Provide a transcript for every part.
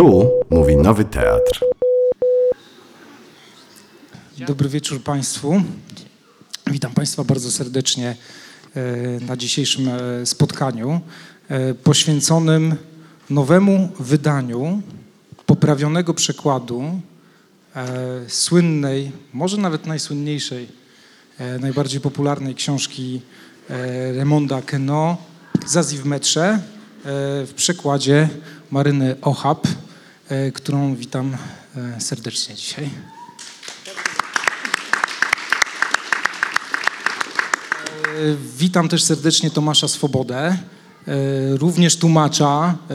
Tu mówi Nowy Teatr. Dobry wieczór Państwu. Witam Państwa bardzo serdecznie e, na dzisiejszym e, spotkaniu e, poświęconym nowemu wydaniu poprawionego przekładu słynnej, może nawet najsłynniejszej, najbardziej popularnej książki Remonda Queneau Zazi w metrze w przekładzie Maryny Ochab, którą witam serdecznie dzisiaj. Witam też serdecznie Tomasza Swobodę, e, również tłumacza, e,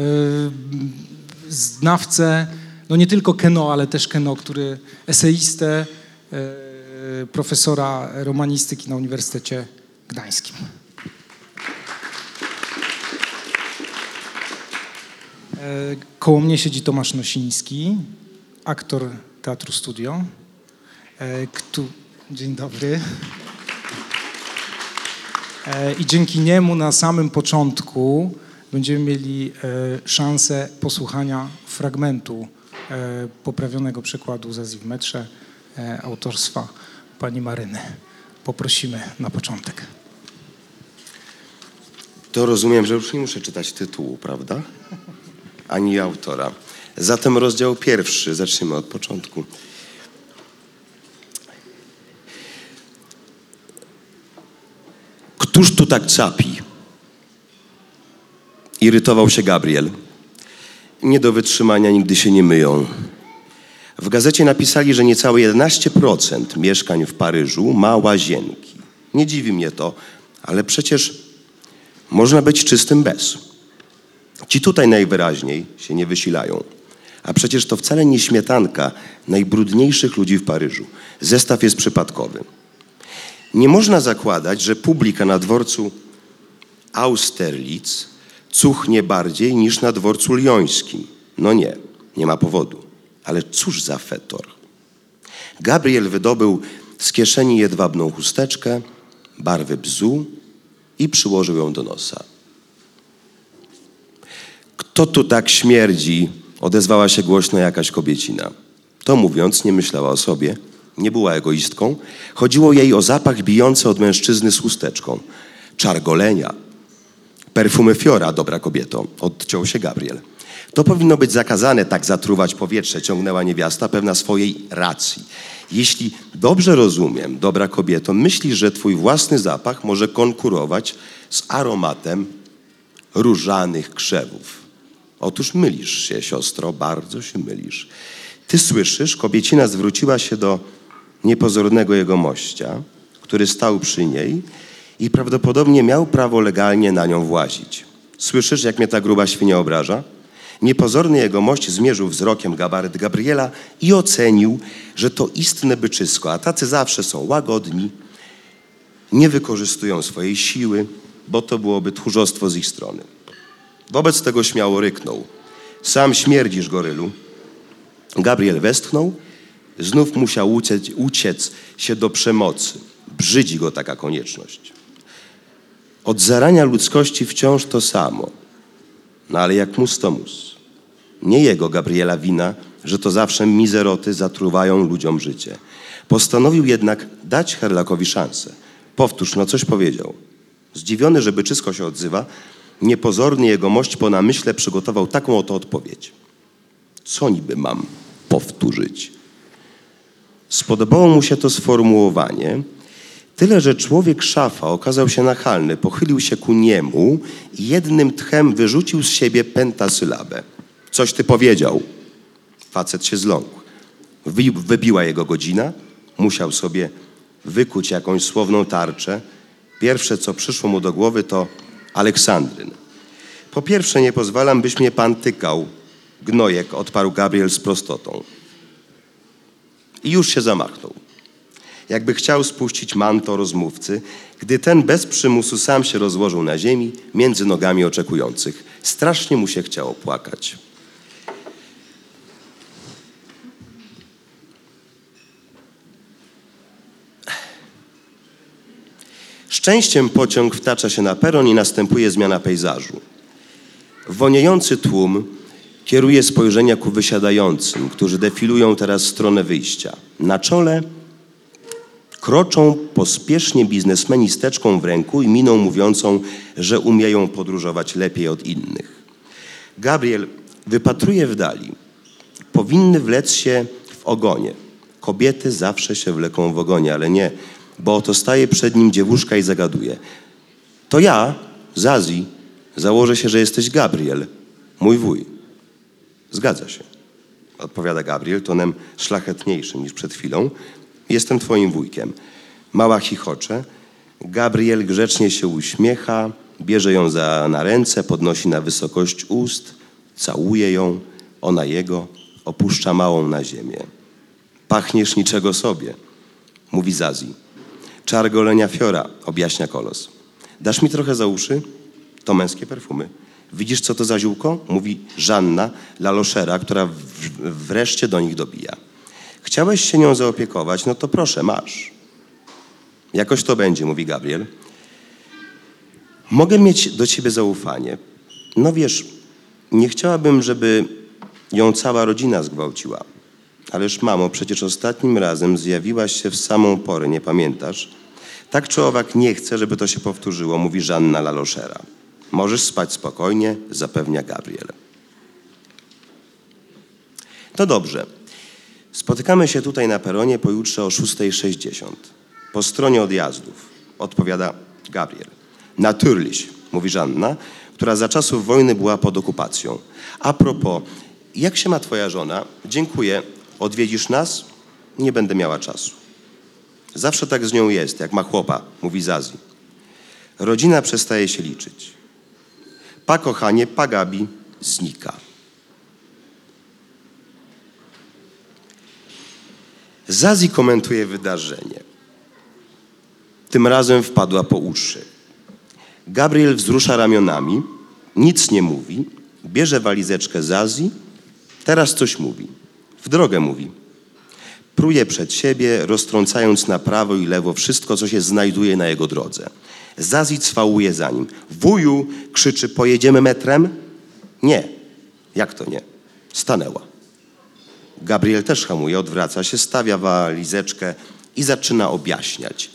znawcę, no nie tylko Keno, ale też Keno, który eseistę, e, profesora romanistyki na Uniwersytecie Gdańskim. Koło mnie siedzi Tomasz Nosiński, aktor Teatru Studio. Dzień dobry. E, I dzięki niemu na samym początku będziemy mieli e, szansę posłuchania fragmentu e, poprawionego przekładu Zazji w metrze autorstwa pani Maryny. Poprosimy na początek. To rozumiem, że już nie muszę czytać tytułu, prawda? Ani autora. Zatem rozdział pierwszy, zacznijmy od początku. Któż tu tak capi? Irytował się Gabriel. Nie do wytrzymania nigdy się nie myją. W gazecie napisali, że niecałe 11% mieszkań w Paryżu ma łazienki. Nie dziwi mnie to, ale przecież można być czystym bez. Ci tutaj najwyraźniej się nie wysilają. A przecież to wcale nie śmietanka najbrudniejszych ludzi w Paryżu. Zestaw jest przypadkowy. Nie można zakładać, że publika na dworcu Austerlitz cuchnie bardziej niż na dworcu liońskim. No nie, nie ma powodu. Ale cóż za fetor. Gabriel wydobył z kieszeni jedwabną chusteczkę, barwy bzu i przyłożył ją do nosa. Kto tu tak śmierdzi? Odezwała się głośno jakaś kobiecina. To mówiąc, nie myślała o sobie – nie była egoistką. Chodziło jej o zapach bijący od mężczyzny z chusteczką. Czar golenia. Perfumy fiora, dobra kobieto. Odciął się Gabriel. To powinno być zakazane, tak zatruwać powietrze, ciągnęła niewiasta, pewna swojej racji. Jeśli dobrze rozumiem, dobra kobieto, myślisz, że twój własny zapach może konkurować z aromatem różanych krzewów. Otóż mylisz się, siostro, bardzo się mylisz. Ty słyszysz, kobiecina zwróciła się do niepozornego jegomościa, który stał przy niej i prawdopodobnie miał prawo legalnie na nią włazić. Słyszysz, jak mnie ta gruba świnia obraża? Niepozorny jegomość zmierzył wzrokiem gabaryt Gabriela i ocenił, że to istne byczysko, a tacy zawsze są łagodni, nie wykorzystują swojej siły, bo to byłoby tchórzostwo z ich strony. Wobec tego śmiało ryknął. Sam śmierdzisz, gorylu. Gabriel westchnął Znów musiał uciec, uciec się do przemocy. Brzydzi go taka konieczność. Od zarania ludzkości wciąż to samo. No ale jak mus to mus. Nie jego Gabriela wina, że to zawsze mizeroty zatruwają ludziom życie. Postanowił jednak dać Herlakowi szansę. Powtórz, no coś powiedział. Zdziwiony, że byczysko się odzywa, niepozorny jego mość po namyśle przygotował taką oto odpowiedź. Co niby mam powtórzyć? Spodobało mu się to sformułowanie, tyle że człowiek szafa okazał się nachalny, pochylił się ku niemu i jednym tchem wyrzucił z siebie pentasylabę. Coś ty powiedział. Facet się zląkł. Wybiła jego godzina, musiał sobie wykuć jakąś słowną tarczę. Pierwsze, co przyszło mu do głowy, to Aleksandryn. Po pierwsze, nie pozwalam, byś mnie pan tykał. Gnojek, odparł Gabriel z prostotą i już się zamachnął. Jakby chciał spuścić manto rozmówcy, gdy ten bez przymusu sam się rozłożył na ziemi między nogami oczekujących. Strasznie mu się chciało płakać. Szczęściem pociąg wtacza się na peron i następuje zmiana pejzażu. Woniejący tłum Kieruje spojrzenia ku wysiadającym, którzy defilują teraz w stronę wyjścia. Na czole kroczą pospiesznie biznesmeni z teczką w ręku i miną mówiącą, że umieją podróżować lepiej od innych. Gabriel wypatruje w dali. Powinny wlec się w ogonie. Kobiety zawsze się wleką w ogonie, ale nie, bo oto staje przed nim dziewuszka i zagaduje. To ja, z Azji, założę się, że jesteś Gabriel, mój wuj. Zgadza się, odpowiada Gabriel tonem szlachetniejszym niż przed chwilą. Jestem twoim wujkiem. Mała chichocze. Gabriel grzecznie się uśmiecha, bierze ją za, na ręce, podnosi na wysokość ust, całuje ją, ona jego, opuszcza małą na ziemię. Pachniesz niczego sobie, mówi Zazi. Czar golenia fiora, objaśnia kolos. Dasz mi trochę za uszy? To męskie perfumy. Widzisz, co to za ziółko? Mówi Żanna Laloszera, która wreszcie do nich dobija. Chciałeś się nią zaopiekować, no to proszę, masz. Jakoś to będzie, mówi Gabriel. Mogę mieć do ciebie zaufanie. No wiesz, nie chciałabym, żeby ją cała rodzina zgwałciła. Ależ mamo, przecież ostatnim razem zjawiłaś się w samą porę, nie pamiętasz? Tak czy owak nie chcę, żeby to się powtórzyło, mówi Żanna Laloszera. Możesz spać spokojnie, zapewnia Gabriel. To dobrze. Spotykamy się tutaj na peronie pojutrze o 6.60. Po stronie odjazdów, odpowiada Gabriel. Natürlich, mówi Żanna, która za czasów wojny była pod okupacją. A propos, jak się ma twoja żona? Dziękuję. Odwiedzisz nas? Nie będę miała czasu. Zawsze tak z nią jest, jak ma chłopa, mówi Zazi. Rodzina przestaje się liczyć. Pa kochanie, pa Gabi, znika. Zazi komentuje wydarzenie. Tym razem wpadła po uszy. Gabriel wzrusza ramionami, nic nie mówi, bierze walizeczkę Zazi, teraz coś mówi. W drogę mówi. Pruje przed siebie, roztrącając na prawo i lewo wszystko, co się znajduje na jego drodze. Zazi cwałuje za nim. Wuju, krzyczy, pojedziemy metrem? Nie. Jak to nie? Stanęła. Gabriel też hamuje, odwraca się, stawia walizeczkę i zaczyna objaśniać.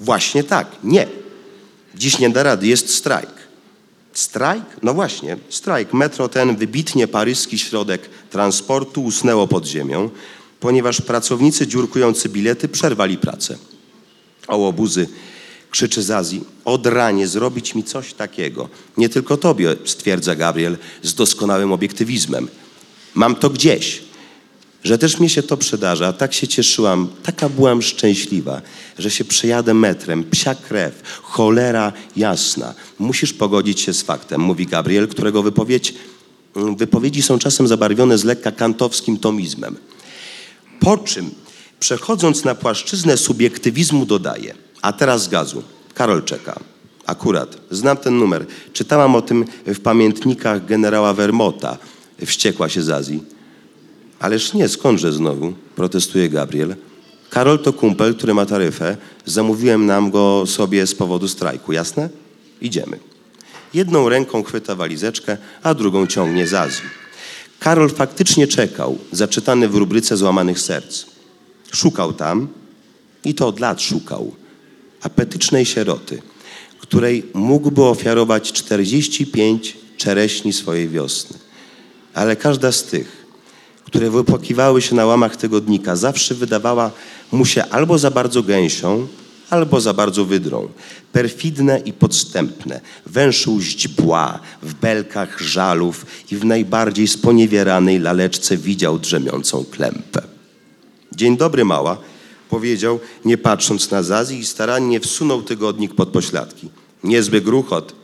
Właśnie tak, nie. Dziś nie da rady, jest strajk. Strajk? No właśnie, strajk. Metro ten, wybitnie paryski środek transportu, usnęło pod ziemią, ponieważ pracownicy dziurkujący bilety przerwali pracę. O łobuzy, krzyczy Zazi, od ranie zrobić mi coś takiego. Nie tylko tobie, stwierdza Gabriel z doskonałym obiektywizmem. Mam to gdzieś. Że też mi się to przydarza, tak się cieszyłam, taka byłam szczęśliwa, że się przejadę metrem, psia krew, cholera jasna. Musisz pogodzić się z faktem, mówi Gabriel, którego wypowiedź, wypowiedzi są czasem zabarwione z lekka kantowskim tomizmem. Po czym, przechodząc na płaszczyznę subiektywizmu, dodaje, a teraz gazu. Karol czeka. Akurat, znam ten numer. Czytałam o tym w pamiętnikach generała Vermota. Wściekła się z Azji. Ależ nie, skądże znowu, protestuje Gabriel. Karol to kumpel, który ma taryfę. Zamówiłem nam go sobie z powodu strajku, jasne? Idziemy. Jedną ręką chwyta walizeczkę, a drugą ciągnie z Azji. Karol faktycznie czekał, zaczytany w rubryce złamanych serc. Szukał tam, i to od lat szukał, apetycznej sieroty, której mógłby ofiarować 45 czereśni swojej wiosny. Ale każda z tych, które wypłakiwały się na łamach tygodnika, zawsze wydawała mu się albo za bardzo gęsią, albo za bardzo wydrą. Perfidne i podstępne, węszył źdźbła, w belkach żalów i w najbardziej sponiewieranej laleczce widział drzemiącą klępę. Dzień dobry, mała, powiedział, nie patrząc na Zazi i starannie wsunął tygodnik pod pośladki. Niezły gruchot,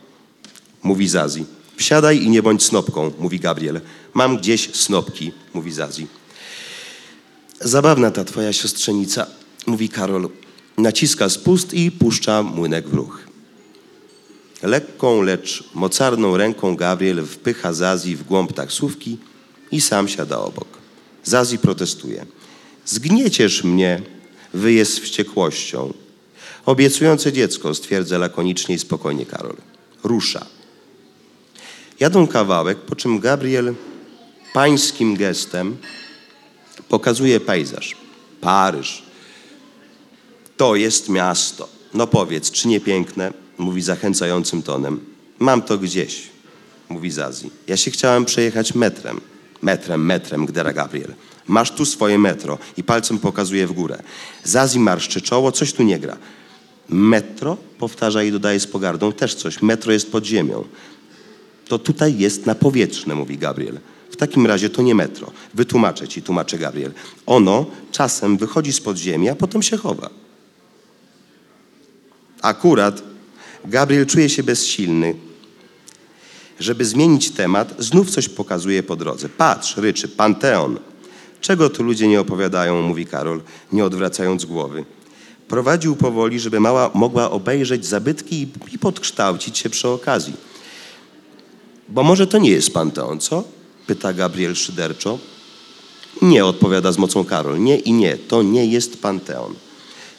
mówi Zazi. Wsiadaj i nie bądź snopką, mówi Gabriel. Mam gdzieś snopki, mówi Zazi. Zabawna ta twoja siostrzenica, mówi Karol. Naciska spust i puszcza młynek w ruch. Lekką, lecz mocarną ręką Gabriel wpycha Zazi w głąb taksówki i sam siada obok. Zazi protestuje. Zgnieciesz mnie, wyje z wściekłością. Obiecujące dziecko, stwierdza lakonicznie i spokojnie Karol. Rusza. Jadą kawałek, po czym Gabriel pańskim gestem pokazuje pejzaż. Paryż. To jest miasto. No powiedz, czy nie piękne? Mówi zachęcającym tonem. Mam to gdzieś, mówi Zazi. Ja się chciałem przejechać metrem. Metrem, metrem, gdera Gabriel. Masz tu swoje metro i palcem pokazuje w górę. Zazi marszczy czoło, coś tu nie gra. Metro, powtarza i dodaje z pogardą, też coś. Metro jest pod ziemią. To tutaj jest na powietrzne, mówi Gabriel. W takim razie to nie metro. Wytłumaczę ci, tłumaczy Gabriel. Ono czasem wychodzi z podziemi, a potem się chowa. Akurat Gabriel czuje się bezsilny. Żeby zmienić temat, znów coś pokazuje po drodze. Patrz, ryczy, Panteon. Czego tu ludzie nie opowiadają, mówi Karol, nie odwracając głowy. Prowadził powoli, żeby mała mogła obejrzeć zabytki i podkształcić się przy okazji. Bo może to nie jest Panteon, co? Pyta Gabriel szyderczo. Nie, odpowiada z mocą Karol. Nie i nie, to nie jest Panteon.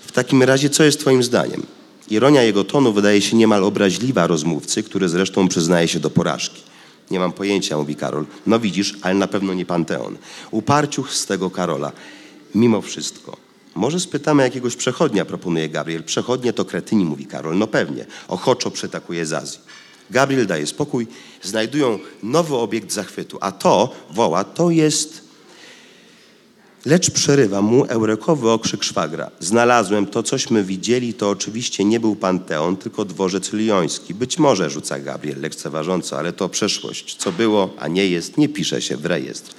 W takim razie, co jest twoim zdaniem? Ironia jego tonu wydaje się niemal obraźliwa rozmówcy, który zresztą przyznaje się do porażki. Nie mam pojęcia, mówi Karol. No widzisz, ale na pewno nie Panteon. Uparciuch z tego Karola. Mimo wszystko. Może spytamy jakiegoś przechodnia, proponuje Gabriel. Przechodnie to kretyni, mówi Karol. No pewnie. Ochoczo przytakuje Zazi. Gabriel daje spokój. Znajdują nowy obiekt zachwytu. A to, woła, to jest Lecz przerywa mu eurekowy okrzyk szwagra. Znalazłem to, cośmy widzieli, to oczywiście nie był Panteon, tylko dworzec lyoński. Być może, rzuca Gabriel lekceważąco, ale to przeszłość. Co było, a nie jest, nie pisze się w rejestr.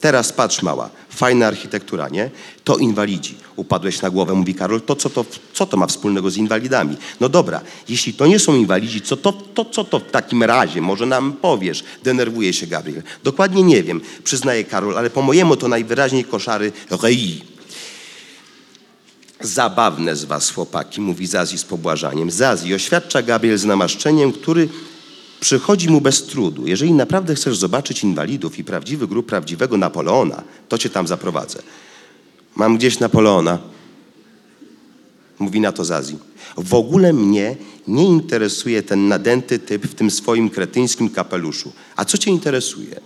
Teraz patrz, mała, fajna architektura, nie? To inwalidzi. Upadłeś na głowę, mówi Karol. To co, to co to ma wspólnego z inwalidami? No dobra, jeśli to nie są inwalidzi, co to, to co to w takim razie? Może nam powiesz? Denerwuje się Gabriel. Dokładnie nie wiem, przyznaje Karol, ale po mojemu to najwyraźniej koszary rei. Zabawne z was, chłopaki, mówi Zazi z pobłażaniem. Zazi, oświadcza Gabriel z namaszczeniem, który przychodzi mu bez trudu. Jeżeli naprawdę chcesz zobaczyć inwalidów i prawdziwy grób prawdziwego Napoleona, to cię tam zaprowadzę. Mam gdzieś Napoleona. Mówi na to Zazi. W ogóle mnie nie interesuje ten nadęty typ w tym swoim kretyńskim kapeluszu. A co cię interesuje?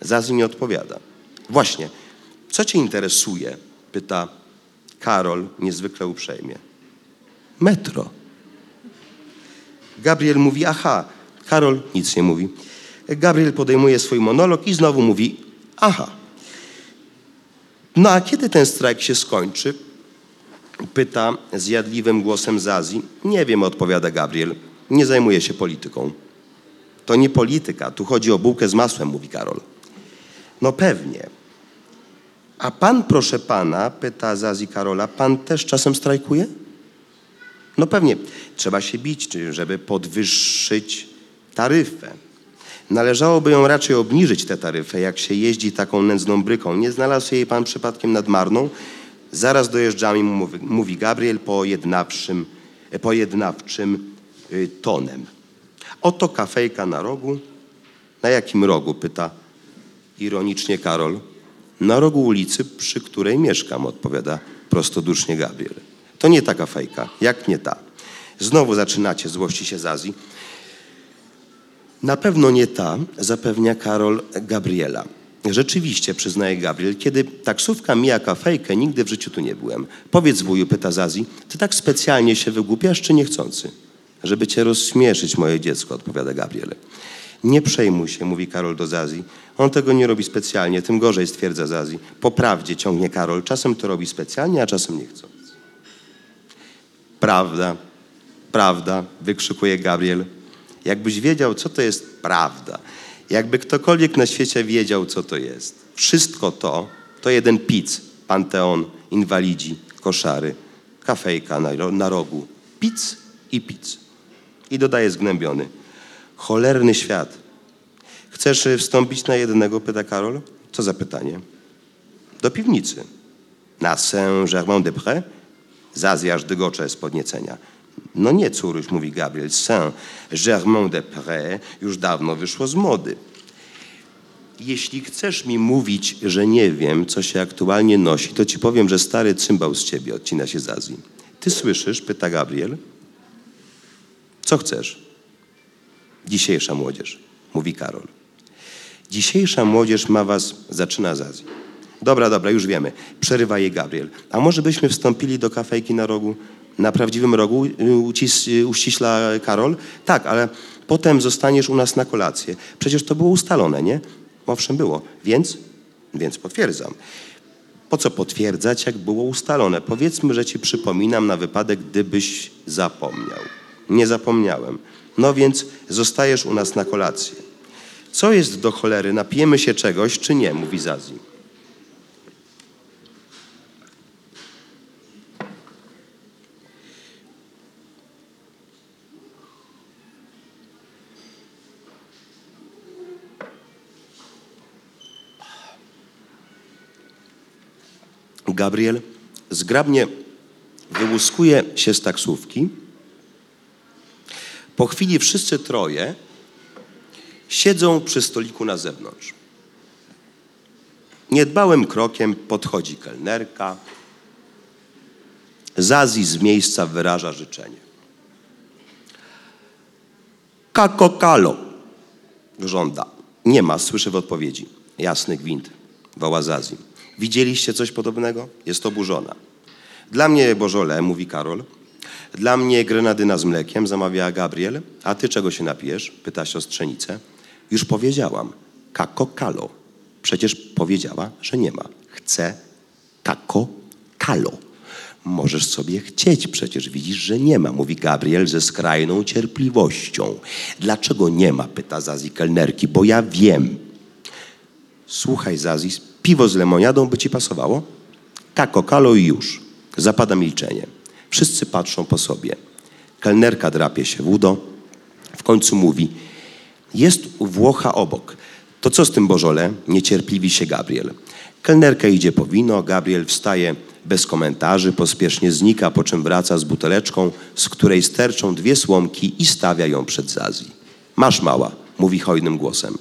Zazi nie odpowiada. Właśnie, co cię interesuje? Pyta Karol niezwykle uprzejmie. Metro. Gabriel mówi, aha. Karol nic nie mówi. Gabriel podejmuje swój monolog i znowu mówi, aha. No a kiedy ten strajk się skończy? Pyta zjadliwym głosem Zazi. Nie wiem, odpowiada Gabriel. Nie zajmuję się polityką. To nie polityka, tu chodzi o bułkę z masłem, mówi Karol. No pewnie. A pan, proszę pana, pyta Zazi Karola, pan też czasem strajkuje? No pewnie, trzeba się bić, żeby podwyższyć taryfę. Należałoby ją raczej obniżyć tę taryfę, jak się jeździ taką nędzną bryką. Nie znalazł jej pan przypadkiem nad Marną? Zaraz dojeżdżamy, mówi, mówi Gabriel pojednawczym, pojednawczym tonem. Oto kafejka na rogu. Na jakim rogu? pyta ironicznie Karol. Na rogu ulicy, przy której mieszkam, odpowiada prostodusznie Gabriel. To nie taka fejka, jak nie ta. Znowu zaczynacie, złości się Zazi. Na pewno nie ta, zapewnia Karol Gabriela. Rzeczywiście, przyznaje Gabriel, kiedy taksówka mija kafejkę, nigdy w życiu tu nie byłem. Powiedz wuju, pyta Zazi, ty tak specjalnie się wygłupiasz, czy niechcący? Żeby cię rozśmieszyć, moje dziecko, odpowiada Gabriel. Nie przejmuj się, mówi Karol do Zazi. On tego nie robi specjalnie, tym gorzej, stwierdza Zazi. Po prawdzie ciągnie Karol. Czasem to robi specjalnie, a czasem nie chcąc. Prawda, prawda, wykrzykuje Gabriel. Jakbyś wiedział, co to jest prawda. Jakby ktokolwiek na świecie wiedział, co to jest. Wszystko to, to jeden pic, panteon, inwalidzi, koszary, kafejka na, na rogu. Pic i pic. I dodaje zgnębiony. Cholerny świat. Chcesz y, wstąpić na jednego, pyta Karol. Co za pytanie? Do piwnicy. Na Saint-Germain-des-Prés? Zazi aż dygocze z podniecenia. No nie, córuś, mówi Gabriel. Saint-Germain-des-Prés już dawno wyszło z mody. Jeśli chcesz mi mówić, że nie wiem, co się aktualnie nosi, to ci powiem, że stary cymbał z ciebie, odcina się Zazi. Ty słyszysz? pyta Gabriel. Co chcesz? Dzisiejsza młodzież, mówi Karol. Dzisiejsza młodzież ma was, zaczyna z Azji. Dobra, dobra, już wiemy. Przerywa jej Gabriel. A może byśmy wstąpili do kafejki na rogu, na prawdziwym rogu, y, ucis, y, uściśla Karol? Tak, ale potem zostaniesz u nas na kolację. Przecież to było ustalone, nie? Owszem, było. Więc? Więc potwierdzam. Po co potwierdzać, jak było ustalone? Powiedzmy, że ci przypominam na wypadek, gdybyś zapomniał. Nie zapomniałem. No więc zostajesz u nas na kolację. Co jest do cholery, napijemy się czegoś, czy nie? Mówi Zazi. Gabriel zgrabnie wyłuskuje się z taksówki. Po chwili wszyscy troje siedzą przy stoliku na zewnątrz. Niedbałym krokiem podchodzi kelnerka. Zazi z miejsca wyraża życzenie. Kako kalo, żąda. Nie ma, słyszę w odpowiedzi. Jasny gwint, woła Zazi. Widzieliście coś podobnego? Jest oburzona. Dla mnie Bożole, mówi Karol. Dla mnie grenadyna z mlekiem, zamawia Gabriel. A ty czego się napijesz? Pyta siostrzenicę. Już powiedziałam. Kako kalo. Przecież powiedziała, że nie ma. Chcę kako kalo. Możesz sobie chcieć, przecież widzisz, że nie ma, mówi Gabriel ze skrajną cierpliwością. Dlaczego nie ma? pyta Zazi kelnerki, bo ja wiem. Słuchaj, Zazi, piwo z lemoniadą by ci pasowało? Kako kalo i już. Zapada milczenie. Wszyscy patrzą po sobie. Kelnerka drapie się w udo. W końcu mówi, jest Włocha obok. To co z tym Bożole? Niecierpliwi się Gabriel. Kelnerka idzie po wino, Gabriel wstaje bez komentarzy, pospiesznie znika, po czym wraca z buteleczką, z której sterczą dwie słomki i stawia ją przed Zazi. Masz mała, mówi hojnym głosem.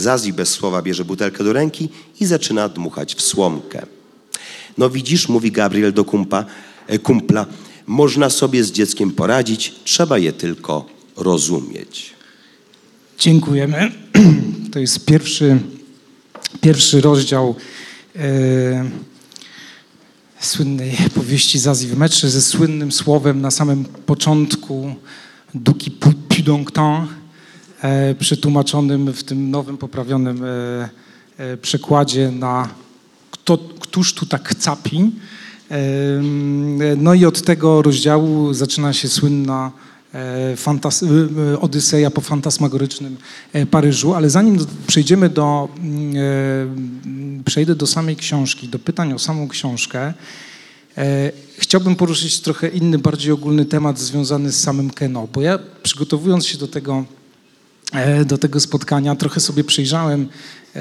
Zazi bez słowa bierze butelkę do ręki i zaczyna dmuchać w słomkę. No widzisz, mówi Gabriel do kumpa, e, kumpla, można sobie z dzieckiem poradzić, trzeba je tylko rozumieć. Dziękujemy. To jest pierwszy, pierwszy rozdział e, słynnej powieści z Azji w metrze ze słynnym słowem na samym początku Duki Pudongtan, przetłumaczonym w tym nowym, poprawionym e, e, przekładzie na kto, któż tu tak capi. E, No i od tego rozdziału zaczyna się słynna e, fantas- e, Odyseja po fantasmagorycznym e, Paryżu, ale zanim przejdziemy do, mm, e, mm, przejdę do samej książki, do pytań o samą książkę, e, chciałbym poruszyć trochę inny, bardziej ogólny temat związany z samym Keno, bo ja przygotowując się do tego, e, do tego spotkania trochę sobie przejrzałem e,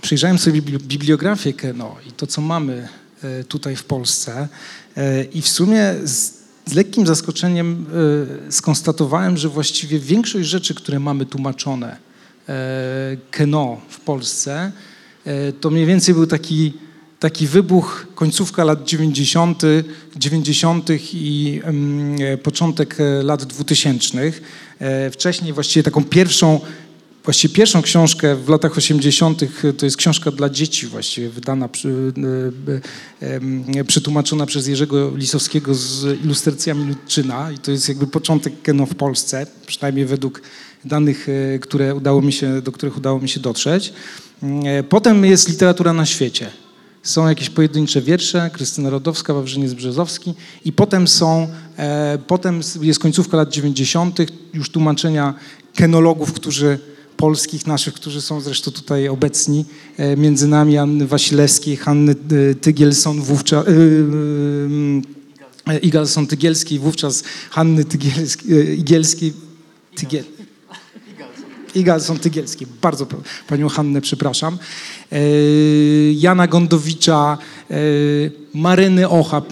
Przyjrzałem sobie bibli- bibliografię Keno i to, co mamy e, tutaj w Polsce. E, i w sumie z, z lekkim zaskoczeniem e, skonstatowałem, że właściwie większość rzeczy, które mamy tłumaczone e, Keno w Polsce, e, to mniej więcej był taki, taki wybuch końcówka lat 90., 90. i e, początek e, lat 2000. E, Wcześniej właściwie taką pierwszą Właściwie pierwszą książkę w latach 80. to jest książka dla dzieci właściwie, wydana, przetłumaczona przez Jerzego Lisowskiego z ilustracjami Ludczyna i to jest jakby początek Keno w Polsce, przynajmniej według danych, które udało mi się, do których udało mi się dotrzeć. Potem jest literatura na świecie. Są jakieś pojedyncze wiersze, Krystyna Rodowska, Wawrzyniec Brzezowski i potem są, e, potem jest końcówka lat 90., już tłumaczenia kenologów, którzy polskich naszych, którzy są zresztą tutaj obecni, e, między nami Anny Wasilewskiej, Hanny e, Tygielson, wówczas... e, e, Igalson Tygielskiej, wówczas Hanny Tygielskiej, e, Tygiel, Igalson Tygielski, bardzo pa- panią Hannę przepraszam, e, Jana Gondowicza, e, Maryny Ochab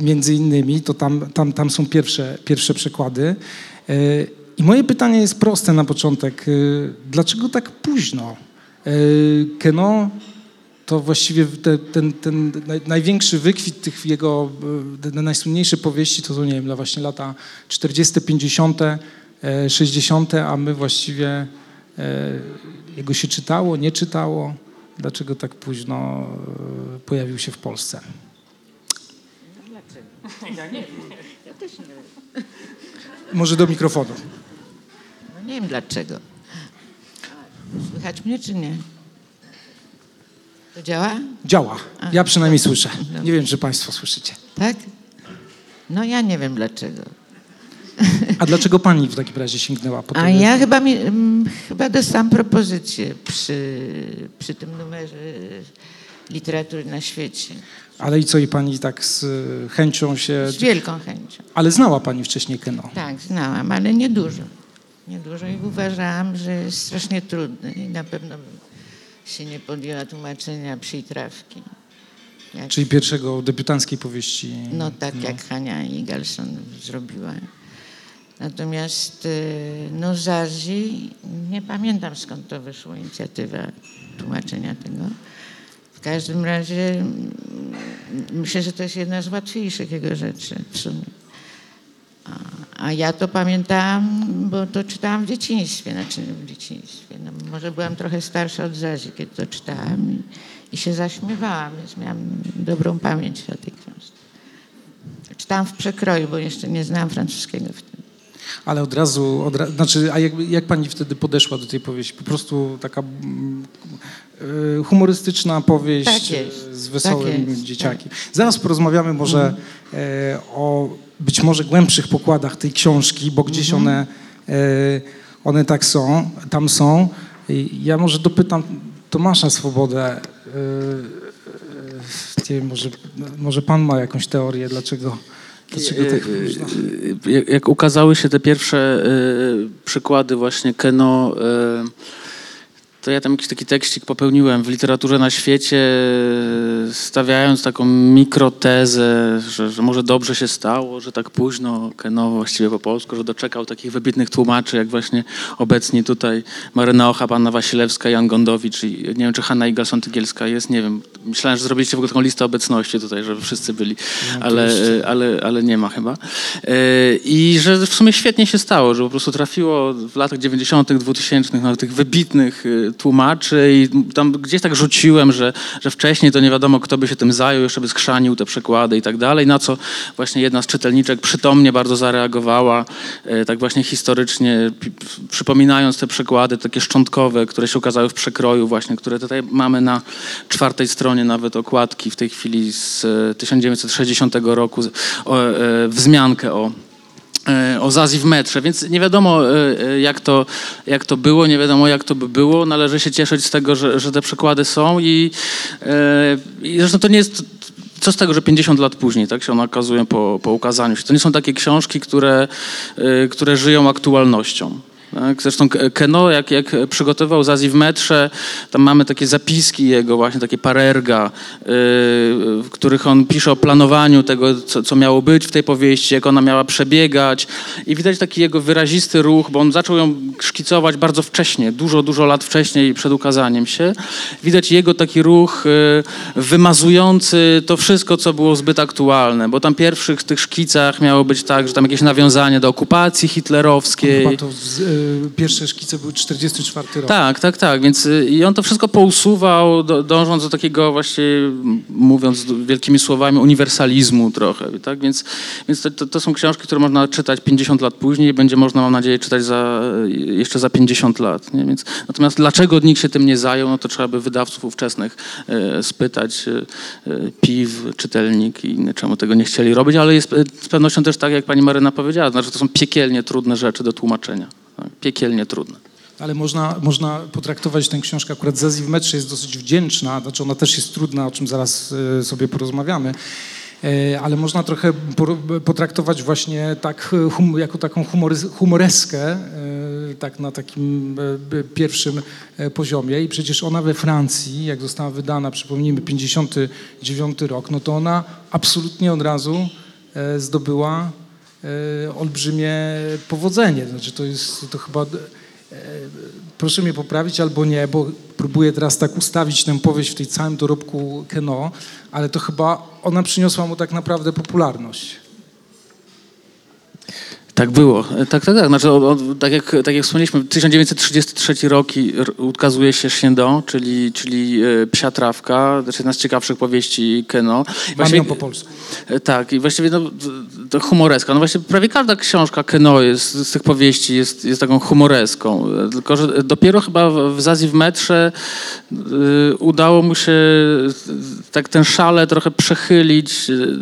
między innymi, to tam, tam, tam są pierwsze, pierwsze przekłady. E, I moje pytanie jest proste na początek. Dlaczego tak późno? Keno to właściwie te, ten, ten naj, największy wykwit tych jego, najsłynniejsze powieści to, to nie wiem, właśnie lata 40., 50., e, 60., a my właściwie E, Jego się czytało, nie czytało? Dlaczego tak późno e, pojawił się w Polsce? Może do mikrofonu. No nie wiem dlaczego. Słychać mnie czy nie? To działa? Działa. Ja przynajmniej słyszę. Nie wiem, czy Państwo słyszycie. Tak? No ja nie wiem dlaczego. A dlaczego Pani w takim razie sięgnęła po to? A ja chyba, mi, mm, chyba dostałam propozycję przy, przy tym numerze literatury na świecie. Ale i co, i Pani tak z chęcią się... Z wielką chęcią. Ale znała Pani wcześniej Keno. Tak, znałam, ale nie dużo. Nie dużo i uważałam, że jest strasznie trudny i na pewno bym się nie podjęła tłumaczenia przytrawki. Jak Czyli pierwszego debiutanckiej powieści. No tak jak Hania Igalson zrobiła. Natomiast y, no Zazi, nie pamiętam skąd to wyszła inicjatywa tłumaczenia tego. W każdym razie mm, myślę, że to jest jedna z łatwiejszych jego rzeczy w sumie. A, a ja to pamiętałam, bo to czytałam w dzieciństwie, znaczy w dzieciństwie. No, może byłam trochę starsza od Zazi, kiedy to czytałam i, i się zaśmiewałam, więc miałam dobrą pamięć o tej książce. Czytałam w przekroju, bo jeszcze nie znałam francuskiego wtedy. Ale od razu, od ra... znaczy, a jak, jak pani wtedy podeszła do tej powieści? Po prostu taka mm, e, humorystyczna powieść Tak jest, e, z wesołym tak jest, dzieciakiem. Zaraz porozmawiamy może e, o być może głębszych pokładach tej książki, bo gdzieś one, e, one tak są, tam są. Ja może dopytam Tomasza Swobodę, e, e, nie wiem, może, może pan ma jakąś teorię, dlaczego, dlaczego tak późno? E, Jak, jak ukazały się te pierwsze e, przykłady właśnie Keno, e, to ja tam jakiś taki tekścik popełniłem w literaturze na świecie, stawiając taką mikrotezę, że, że może dobrze się stało, że tak późno Keno właściwie po polsku, że doczekał takich wybitnych tłumaczy, jak właśnie obecni tutaj Maryna Ochab, Anna Wasilewska, Jan Gondowicz i nie wiem, czy Hanna Igalson-Tygielska jest, nie wiem. Myślałem, że zrobiliście w ogóle taką listę obecności tutaj, żeby wszyscy byli, ale, e, ale, ale nie ma chyba. E, I że w sumie świetnie się stało, że po prostu trafiło w latach 90., 2000 na tych wybitnych e, tłumaczy i tam gdzieś tak rzuciłem, że, że wcześniej to nie wiadomo, kto by się tym zajął, jeszcze by skrzanił te przekłady i tak dalej, na co właśnie jedna z czytelniczek przytomnie bardzo zareagowała, e, tak właśnie historycznie, przypominając te przekłady takie szczątkowe, które się ukazały w przekroju właśnie, które tutaj mamy na czwartej stronie nawet okładki w tej chwili z e, 1960 roku, z- o, e, wzmiankę o e, o Zazji w metrze, więc nie wiadomo e, e, jak to, jak to było, nie wiadomo jak to by było. Należy się cieszyć z tego, że, że te przykłady są i, e, i zresztą to nie jest... Co z tego, że 50 lat później tak się one okazują po, po ukazaniu się. To nie są takie książki, które, e, które żyją aktualnością. Tak? Zresztą Keno, jak, jak przygotował Zazji w metrze, tam mamy takie zapiski jego, właśnie takie parerga, yy, w których on pisze o planowaniu tego, co, co miało być w tej powieści, jak ona miała przebiegać. I widać taki jego wyrazisty ruch, bo on zaczął ją szkicować bardzo wcześnie, dużo, dużo lat wcześniej przed ukazaniem się. Widać jego taki ruch yy, wymazujący to wszystko, co było zbyt aktualne, bo tam pierwszych tych szkicach miało być tak, że tam jakieś nawiązanie do okupacji hitlerowskiej. Chyba to z, pierwsze szkice były 44 rok. Tak, tak, tak. Więc y, i on to wszystko pousuwał, do, dążąc do takiego właśnie, mówiąc wielkimi słowami, uniwersalizmu trochę. Tak? Więc, więc to, to, to są książki, które można czytać 50 lat później będzie można, mam nadzieję, czytać za, y, jeszcze za 50 lat. Nie? Więc, natomiast dlaczego nikt się tym nie zajął, no to trzeba by wydawców ówczesnych e, spytać, e, PIW, czytelnik i inne, czemu tego nie chcieli robić, ale jest z pewnością też tak, jak pani Maryna powiedziała, znaczy to są piekielnie trudne rzeczy do tłumaczenia. Piekielnie trudne. Ale można, można potraktować tę książkę, akurat Zazji w metrze jest dosyć wdzięczna, znaczy ona też jest trudna, o czym zaraz y, sobie porozmawiamy, E, ale można trochę potraktować właśnie tak e, jako taką humoreskę, e, tak na takim e, pierwszym e, poziomie i przecież ona we Francji, jak została wydana, przypomnijmy, 59 rok, no to ona absolutnie od razu e, zdobyła e, olbrzymie powodzenie. Znaczy to jest to chyba. e, Proszę mnie poprawić albo nie, bo próbuję teraz tak ustawić tę powieść w tej całym dorobku Keno, ale to chyba ona przyniosła mu tak naprawdę popularność. Tak było. Tak, tak, tak. Znaczy, o, o, tak, jak, tak jak wspomnieliśmy, 1933 rok ukazuje się Siędą, czyli, czyli e, Psia Trawka, znaczy jedna z ciekawszych powieści Keno. Mam ją po polsku. E, Tak, i właściwie no, to humoreska. No właśnie prawie każda książka Keno jest, z tych powieści jest, jest taką humoreską. E, Tylko, że dopiero chyba w, Zazji w metrze y, udało mu się tak ten szale trochę przechylić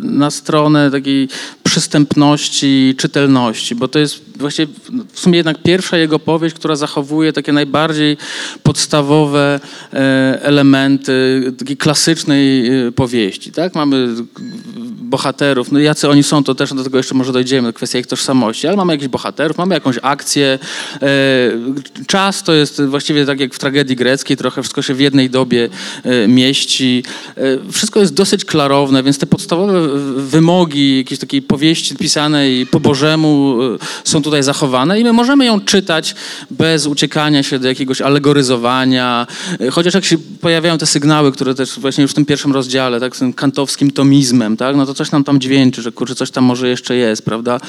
na stronę takiej przystępności, czytelności, bo to jest właściwie w sumie jednak pierwsza jego powieść, która zachowuje takie najbardziej podstawowe e, elementy takiej klasycznej e, powieści. Tak? Mamy bohaterów, no jacy oni są, to też do tego jeszcze może dojdziemy, kwestia ich tożsamości, ale mamy jakichś bohaterów, mamy jakąś akcję. E, czas to jest właściwie tak jak w tragedii greckiej, trochę wszystko się w jednej dobie mieści. Wszystko jest dosyć klarowne, więc te podstawowe wymogi jakiejś takiej powieści pisanej po Bożemu są tutaj zachowane i my możemy ją czytać bez uciekania się do jakiegoś alegoryzowania, chociaż jak się pojawiają te sygnały, które też właśnie już w tym pierwszym rozdziale, tak, z tym kantowskim tomizmem, tak, no to coś nam tam dźwięczy, że kurczę, coś tam może jeszcze jest, prawda?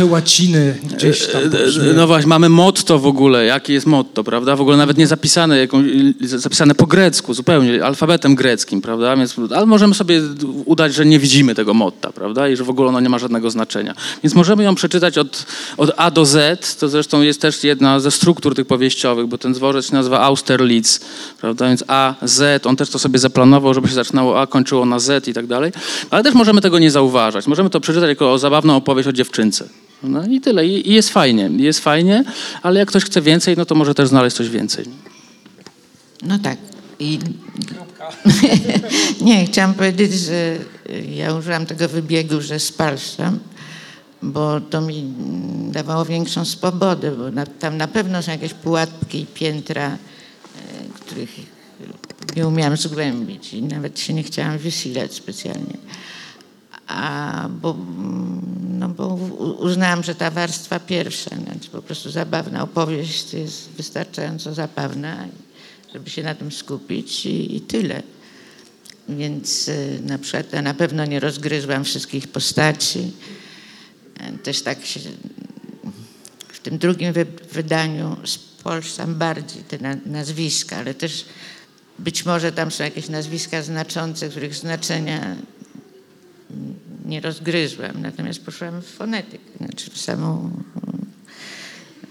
Trochę łaciny gdzieś tam. E, e. No właśnie, mamy motto w ogóle. Jakie jest motto, prawda? W ogóle nawet nie zapisane, jaką, zapisane po grecku, zupełnie, alfabetem greckim, prawda? Więc, ale możemy sobie udać, że nie widzimy tego motta, prawda? I że w ogóle ono nie ma żadnego znaczenia. Więc możemy ją przeczytać od, od A do Z. To zresztą jest też jedna ze struktur tych powieściowych, bo ten dworzec się nazywa Austerlitz, prawda? Więc A, Z, on też to sobie zaplanował, żeby się zaczynało A, kończyło na Z i tak dalej. Ale też możemy tego nie zauważać. Możemy to przeczytać jako zabawną opowieść o dziewczynce. No i tyle. I i jest fajnie, jest fajnie, ale jak ktoś chce więcej, no to może też znaleźć coś więcej. No tak. I... Nie, chciałam powiedzieć, że ja użyłam tego wybiegu, że spalszam, bo to mi mm, dawało większą swobodę, bo na, tam na pewno są jakieś pułapki i piętra, e, których nie umiałam zgłębić i nawet się nie chciałam wysilać specjalnie. A bo, mm, no bo uznałam, że ta warstwa pierwsza, znaczy po prostu zabawna opowieść jest wystarczająco zabawna, żeby się na tym skupić i, i tyle. Więc y, na przykład ja na pewno nie rozgryzłam wszystkich postaci. E, Też tak się w tym drugim wy, wydaniu spolszczam bardziej te na, nazwiska, ale też być może tam są jakieś nazwiska znaczące, których znaczenia nie rozgryzłam. Natomiast poszłam w fonetykę, znaczy w samą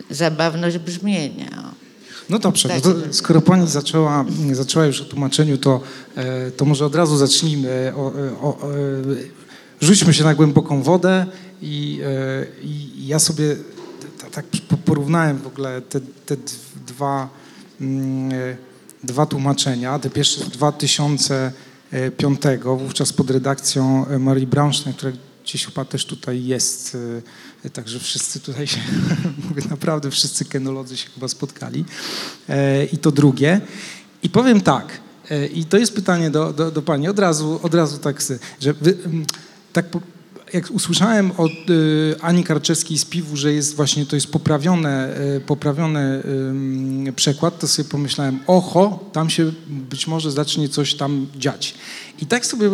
zabawność brzmienia. No dobrze, no to skoro pani zaczęła, zaczęła już o tłumaczeniu, to, e, to może od razu zacznijmy. O, o, o, e, rzućmy się na głęboką wodę i, e, i ja sobie tak po- porównałem w ogóle te, te dwa, mm, e, dwa tłumaczenia. Te pierwsze z 2005, wówczas pod redakcją e, Marii Braunstein, która gdzieś chyba też tutaj jest, także wszyscy tutaj się, mówię naprawdę, wszyscy kenolodzy się chyba spotkali. I to drugie. I powiem tak, i to jest pytanie do, do, do pani, od razu, od razu tak, że wy, tak po, jak usłyszałem od y, Ani Karczewskiej z Piwu, że jest właśnie to jest poprawione, y, poprawiony przekład, to sobie pomyślałem, oho, tam się być może zacznie coś tam dziać. I tak sobie y,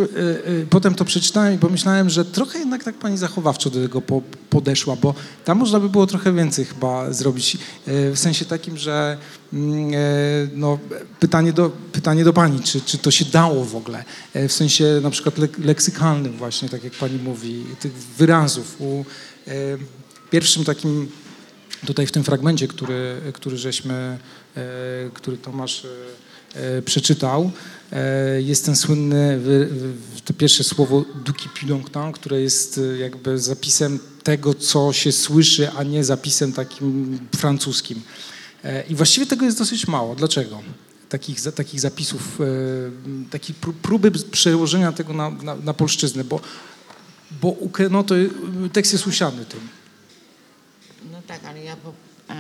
y, potem to przeczytałem i pomyślałem, że trochę jednak tak pani zachowawczo do tego po, podeszła, bo tam można by było trochę więcej chyba zrobić. y, w sensie takim, że mm, no, pytanie, do, pytanie do pani, czy, czy to się dało w ogóle? W sensie na przykład lek, leksykalnym właśnie, tak jak pani mówi, tych wyrazów. U, pierwszym takim tutaj w tym fragmencie, który, który żeśmy, który Tomasz przeczytał, e, jest ten słynny, to pierwsze słowo duki pudongtan, które jest e, jakby zapisem tego, co się słyszy, a nie zapisem takim francuskim. E, I właściwie tego jest dosyć mało. Dlaczego? Takich, takich zapisów, e, takiej pró- próby przełożenia tego na, na, na polszczyznę, bo, bo Keno to e, tekst jest usiany tym. No tak, ale ja po,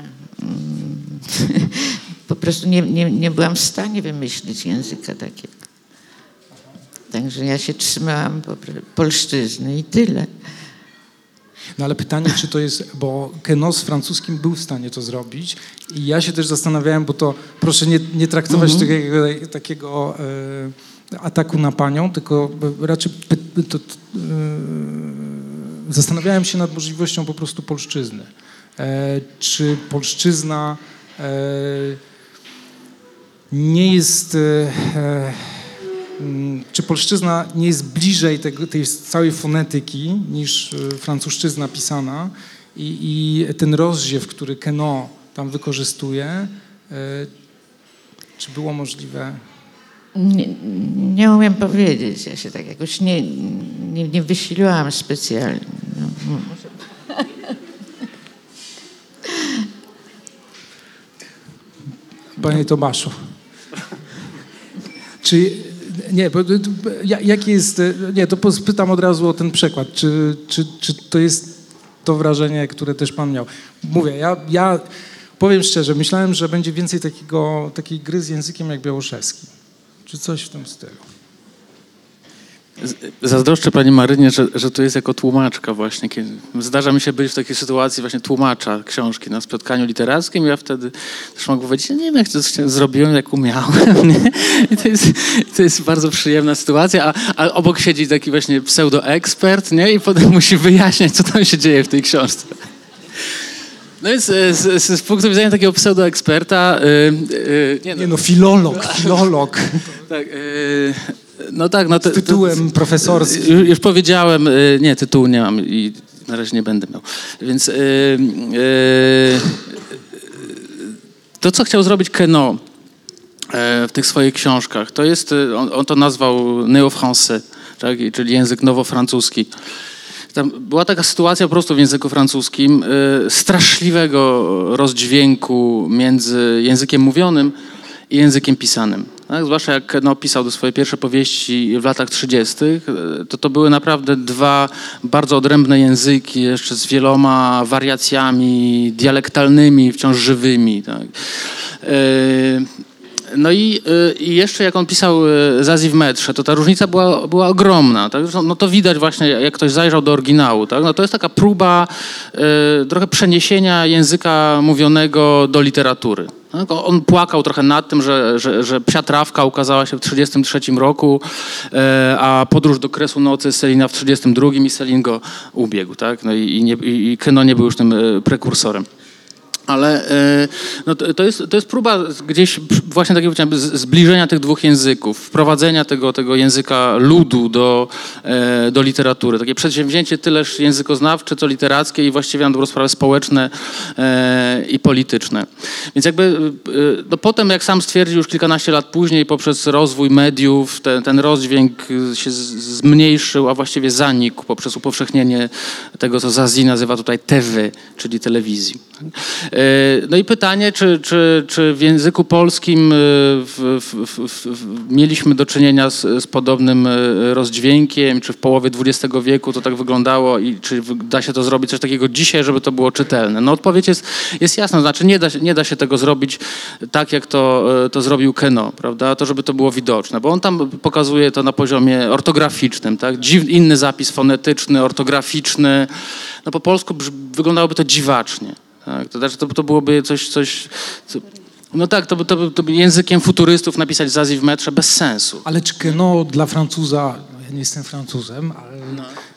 po prostu nie, nie, nie byłam w stanie wymyślić języka takiego. Także ja się trzymałam polszczyzny i tyle. No ale pytanie, czy to jest, bo Keno z francuskim był w stanie to zrobić i ja się też zastanawiałem, bo to proszę nie, nie traktować Mhm. takiego, takiego e, ataku na panią, tylko raczej py, to, e, zastanawiałem się nad możliwością po prostu polszczyzny. E, czy polszczyzna e, nie jest, e, czy polszczyzna nie jest bliżej tego, tej całej fonetyki niż francuszczyzna pisana i, i ten rozdziew, który Keno tam wykorzystuje, czy było możliwe? Nie, nie umiem powiedzieć, ja się tak jakoś nie, nie, nie wysiliłam specjalnie. No, może- Panie Tomaszu. Czy nie, bo, ja- jaki jest, nie, to spytam od razu o ten przekład. Czy, czy, czy to jest to wrażenie, które też pan miał? Mówię, ja, ja powiem szczerze, myślałem, że będzie więcej takiego, takiej gry z językiem jak białoszewski. Czy coś w tym stylu. Zazdroszczę pani Marynie, że, że to jest jako tłumaczka właśnie. Kiedy zdarza mi się być w takiej sytuacji właśnie tłumacza książki na spotkaniu literackim i ja wtedy też mogę powiedzieć, nie wiem jak to zrobiłem, jak umiałem. Nie? I to jest, to jest bardzo przyjemna sytuacja, a, a obok siedzi taki właśnie pseudoekspert nie? i potem musi wyjaśniać, co tam się dzieje w tej książce. No więc e, z, z, z punktu widzenia takiego pseudoeksperta... Yy, yy, nie, no, Nie no, filolog, filolog tak, yy, no tak, no to, z tytułem profesorskim. Już, już powiedziałem, y, nie, tytułu nie mam i na razie nie będę miał. Więc y, y, to, co chciał zrobić Keno e, w tych swoich książkach, to jest, y, on, on to nazwał néo-français, tak, czyli język nowofrancuski. Tam była taka sytuacja po prostu w języku francuskim y, straszliwego rozdźwięku między językiem mówionym i językiem pisanym. Tak? Zwłaszcza jak no, pisał swoje pierwsze powieści w latach 30., y, to to były naprawdę dwa bardzo odrębne języki, jeszcze z wieloma wariacjami dialektalnymi, wciąż żywymi. Tak? Y, no i, y, i jeszcze jak on pisał Zazie w metrze, to ta różnica była, była ogromna. Tak? No to widać właśnie, jak ktoś zajrzał do oryginału. Tak? No to jest taka próba y, trochę przeniesienia języka mówionego do literatury. Tak? On płakał trochę nad tym, że, że, że Psia Trawka ukazała się w 1933 roku, e, a Podróż do Kresu Nocy Selina w 1932 i Selin go ubiegł. Tak? No i, i i Keno nie był już tym e, prekursorem. Ale e, no to, jest, to jest próba gdzieś właśnie takiego zbliżenia tych dwóch języków, wprowadzenia tego, tego języka ludu do, e, do literatury. Takie przedsięwzięcie tyleż językoznawcze, co literackie i właściwie na dobrą sprawę społeczne e, i polityczne. Więc jakby no potem, jak sam stwierdził już kilkanaście lat później, poprzez rozwój mediów, ten, ten rozdźwięk się zmniejszył, a właściwie zanikł poprzez upowszechnienie tego, co Zazi nazywa tutaj TV, czyli telewizji. E, No i pytanie, czy, czy, czy w języku polskim e, w, w, w, mieliśmy do czynienia z, z podobnym e, rozdźwiękiem, czy w połowie XX wieku to tak wyglądało i czy da się to zrobić coś takiego dzisiaj, żeby to było czytelne? No odpowiedź jest, jest jasna, znaczy nie da, nie da się tego zrobić tak, jak to, to zrobił Keno, prawda? To, żeby to było widoczne, bo on tam pokazuje to na poziomie ortograficznym, tak? Inny zapis fonetyczny, ortograficzny. No po polsku wyglądałoby to dziwacznie. Tak, to znaczy to, to byłoby coś, coś co, no tak, to, to, to językiem futurystów napisać Zazi w metrze bez sensu. Ale czy Keno dla Francuza, no ja nie jestem Francuzem, ale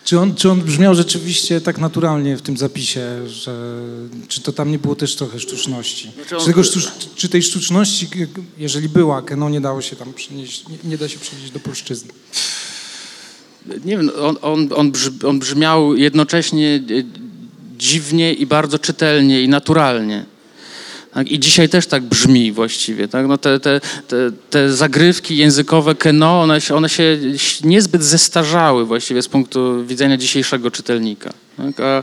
czy, on, czy on brzmiał rzeczywiście tak naturalnie w tym zapisie, że czy to tam nie było też trochę sztuczności? Znaczy on- Czy, tego sztucz, czy tej sztuczności, jeżeli była, Keno nie dało się tam przenieść, nie, nie da się przenieść do polszczyzny? Nie wiem, on, on, on, brz, on brzmiał jednocześnie e, dziwnie i bardzo czytelnie i naturalnie. Tak? I dzisiaj też tak brzmi właściwie. Tak? No te, te, te, te zagrywki językowe Keno, one się, one się niezbyt zestarzały właściwie z punktu widzenia dzisiejszego czytelnika. Tak? A,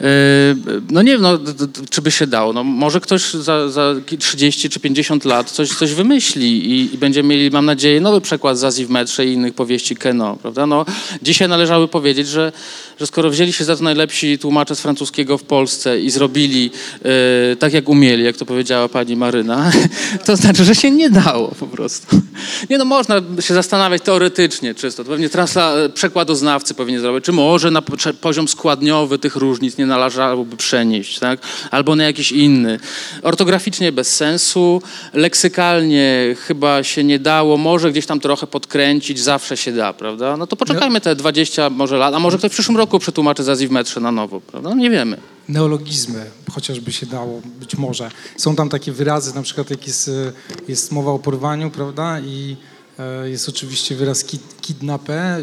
e, no nie wiem, no, czy by się dało. No, może ktoś za, za 30 czy 50 lat coś, coś wymyśli i, i będziemy mieli, mam nadzieję, nowy przekład Zazi w metrze i innych powieści Keno. Prawda? No, dzisiaj należały powiedzieć, że, że skoro wzięli się za to najlepsi tłumacze z francuskiego w Polsce i zrobili e, tak, jak umieli, jak to powiedziała pani Maryna, to znaczy, że się nie dało po prostu. Nie no, można się zastanawiać teoretycznie czysto. To pewnie transla, przekładoznawcy powinni zrobić, czy może na po- poziom składania stopniowy tych różnic nie należałoby przenieść, tak? albo na jakiś inny. Ortograficznie bez sensu, leksykalnie chyba się nie dało, może gdzieś tam trochę podkręcić, zawsze się da, prawda? No to poczekajmy te 20 może lat, a może ktoś w przyszłym roku przetłumaczy w metrze na nowo, prawda? No nie wiemy. neologizmy, chociażby się dało, być może. Są tam takie wyrazy, na przykład jak jest, e, jest mowa o porwaniu, prawda, i e, jest oczywiście wyraz kid, kidnapé.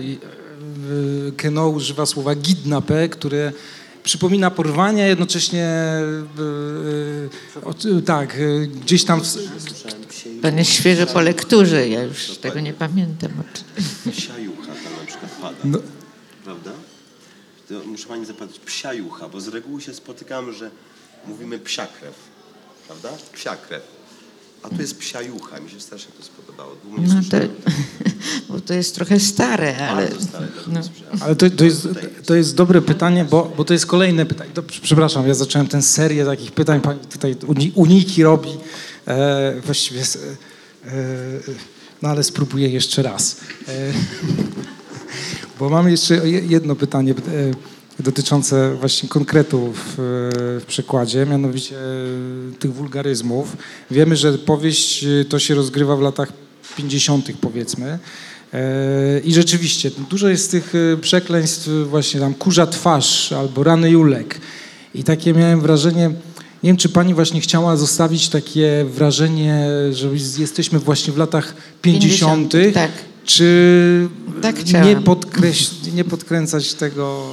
Keno używa słowa kidnapé, które przypomina porwanie, a jednocześnie e, e, tak, gdzieś tam... w- Pan jest świeżo po lekturze, ja już tego nie pamiętam. Psia jucha tam na przykład pada. No, Prawda? To muszę pani zapytać, psia jucha, bo z reguły się spotykamy, że mówimy psia krew. Prawda? Psia krew. A tu jest psia jucha. Mi się strasznie to spodobało. Długo nie No to, bo to jest trochę stare, ale... Stare, no. Ale to, to, jest, to jest dobre pytanie, bo, bo to jest kolejne pytanie. To, przepraszam, ja zacząłem tę serię takich pytań, pani tutaj uni- uniki robi. E, właściwie, e, no ale spróbuję jeszcze raz. E, bo mam jeszcze je- jedno pytanie e, dotyczące właśnie konkretu w, przykładzie, mianowicie e, tych wulgaryzmów. Wiemy, że powieść e, to się rozgrywa w latach 50. powiedzmy. E, I rzeczywiście, dużo jest tych przekleństw właśnie tam kurza twarz albo rany Julek. I takie miałem wrażenie, nie wiem, czy pani właśnie chciała zostawić takie wrażenie, że jesteśmy właśnie w latach 50., 50., tak. Czy Tak nie, podkreś- nie podkręcać tego.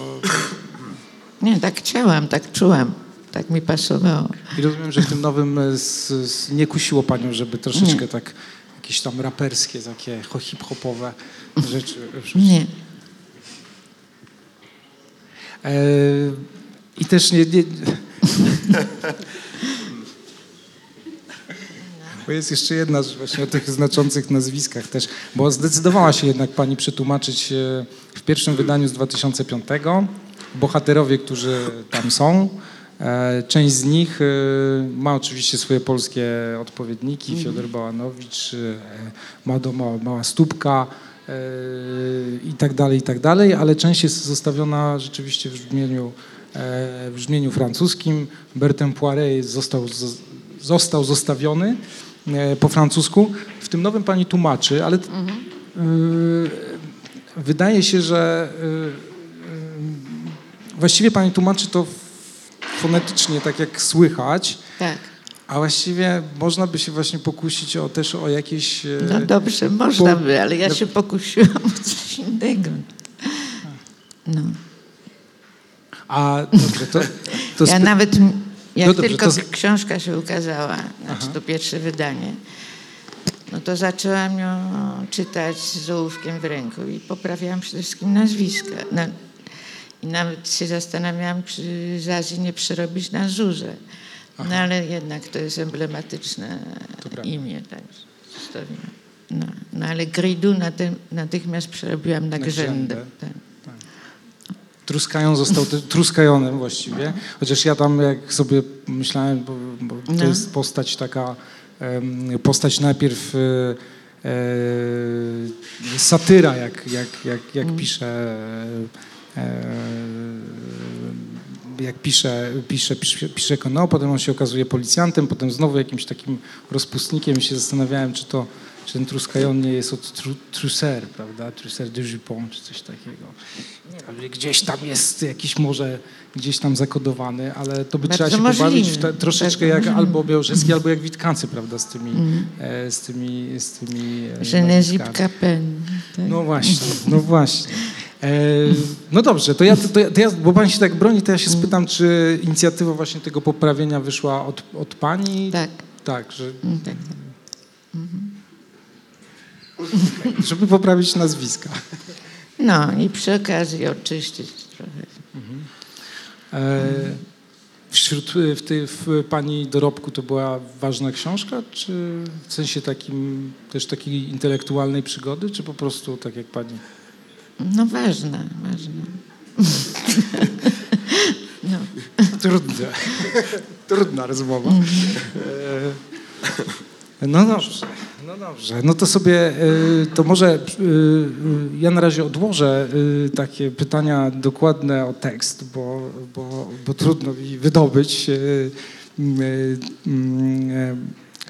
Nie, tak chciałam, tak czułam, tak mi pasowało. I rozumiem, że w tym nowym e, s, s, nie kusiło panią, żeby troszeczkę tak jakieś tam raperskie, takie ho- hip-hopowe rzeczy. Nie. E, I też nie, nie... Bo jest jeszcze jedna rzecz właśnie o tych znaczących nazwiskach też, bo zdecydowała się jednak pani przetłumaczyć e, w pierwszym wydaniu z 2005 bohaterowie, którzy tam są. E, Część z nich e, ma oczywiście swoje polskie odpowiedniki, Fiodor Bałanowicz, Mała, Mała Stópka i tak dalej, i tak dalej, ale część jest zostawiona rzeczywiście w brzmieniu, w brzmieniu francuskim. Bertin Poiret został, został zostawiony po francusku. W tym nowym pani tłumaczy, ale e, wydaje się, że e, Właściwie pani tłumaczy to fonetycznie, tak jak słychać, Tak. a właściwie można by się właśnie pokusić o, też o jakieś... e, No dobrze, można bo- by, ale ja no- się pokusiłam o coś innego. No. A dobrze, to... to Ja nawet, jak No dobrze, tylko to książka się ukazała, znaczy to pierwsze wydanie, no to zaczęłam ją czytać z ołówkiem w ręku i poprawiałam przede wszystkim nazwiska. No, I nawet się zastanawiałam, czy z Azji nie przerobić na Żurze. No ale jednak to jest emblematyczne prawda. imię, tak zostawiłam. No, no ale Gridu naty, natychmiast przerobiłam na, Na Grzędę. Grzędę. Tak. Truskajon został Truskajonem właściwie, chociaż ja tam jak sobie myślałem, bo, bo to No. jest postać taka, postać najpierw e, e, satyra, jak, jak, jak, jak pisze e, jak pisze, pisze, pisze, pisze Kono, potem on się okazuje policjantem, potem znowu jakimś takim rozpustnikiem i się zastanawiałem, czy to czy ten Truskajon nie jest od tru, Trusser, prawda? Trusser de Jupon, czy coś takiego. Ale Gdzieś tam jest jakiś może gdzieś tam zakodowany, ale to by Bardzo trzeba się możliwe. pobawić w te, troszeczkę Bardzo jak albo Białżecki, albo jak Witkancy, prawda, z tymi, e, z tymi, z tymi e, Genezip nazwiskami. Capen. Tak? No właśnie, no właśnie. E, no dobrze, to ja, to, ja, to ja, bo pani się tak broni, to ja się spytam, czy inicjatywa właśnie tego poprawienia wyszła od, od pani? Tak. Tak, że, Mm, tak. Żeby poprawić nazwiska. No i przy okazji oczyścić trochę. E, wśród w, tej, w pani dorobku to była ważna książka, czy w sensie takim też takiej intelektualnej przygody, czy po prostu tak jak pani? No ważna, ważna. No, Trudne. Trudna rozmowa. E, No dobrze. No dobrze, no to sobie, y, to może y, y, ja na razie odłożę takie pytania dokładne o tekst, bo, bo, bo trudno mi wydobyć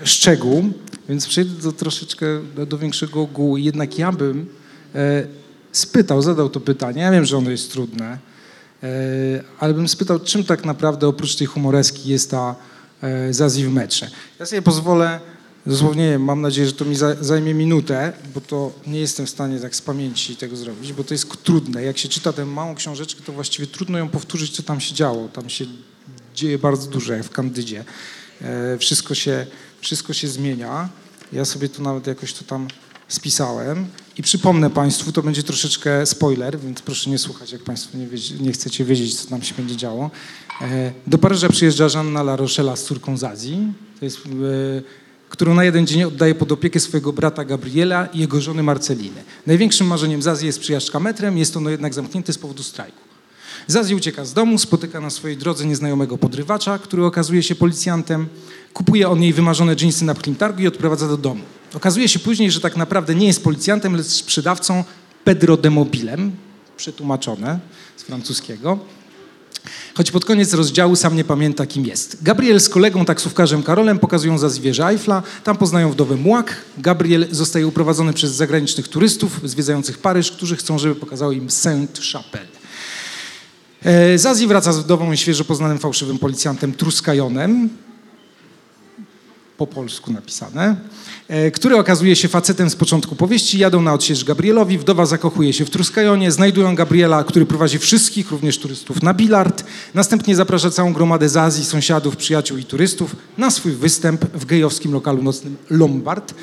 szczegół, więc przejdę do troszeczkę do, większego ogółu. Jednak ja bym e, spytał, zadał to pytanie, ja wiem, że ono jest trudne, e, ale bym spytał, czym tak naprawdę oprócz tej humoreski jest ta e, Zazi w metrze. Ja sobie pozwolę, dosłownie mam nadzieję, że to mi za, zajmie minutę, bo to nie jestem w stanie tak z pamięci tego zrobić, bo to jest trudne. Jak się czyta tę małą książeczkę, to właściwie trudno ją powtórzyć, co tam się działo. Tam się dzieje bardzo dużo, jak w Kandydzie. E, wszystko, się, wszystko się zmienia. Ja sobie tu nawet jakoś to tam spisałem i przypomnę Państwu, to będzie troszeczkę spoiler, więc proszę nie słuchać, jak Państwo nie, nie chcecie wiedzieć, co tam się będzie działo. E, Do Paryża przyjeżdża Żanna La Rochella z córką Zazji, to jest, e, którą na jeden dzień oddaje pod opiekę swojego brata Gabriela i jego żony Marceliny. Największym marzeniem Zazji jest przyjażdżka metrem, jest ono jednak zamknięte z powodu strajku. Zazi ucieka z domu, spotyka na swojej drodze nieznajomego podrywacza, który okazuje się policjantem. Kupuje on jej wymarzone dżinsy na targu i odprowadza do domu. Okazuje się później, że tak naprawdę nie jest policjantem, lecz sprzedawcą Pedro de Mobilem, przetłumaczone z francuskiego. Choć pod koniec rozdziału sam nie pamięta, kim jest. Gabriel z kolegą taksówkarzem Karolem pokazują za zwierzę Eiffla, tam poznają wdowę Muak. Gabriel zostaje uprowadzony przez zagranicznych turystów zwiedzających Paryż, którzy chcą, żeby pokazało im Sainte-Chapelle. E, Zazi wraca z wdową i świeżo poznanym fałszywym policjantem Truskajonem, po polsku napisane, który okazuje się facetem z początku powieści. Jadą na odsiecz Gabrielowi, wdowa zakochuje się w Truskajonie, znajdują Gabriela, który prowadzi wszystkich, również turystów, na bilard. Następnie zaprasza całą gromadę z Azji, sąsiadów, przyjaciół i turystów na swój występ w gejowskim lokalu nocnym Lombard,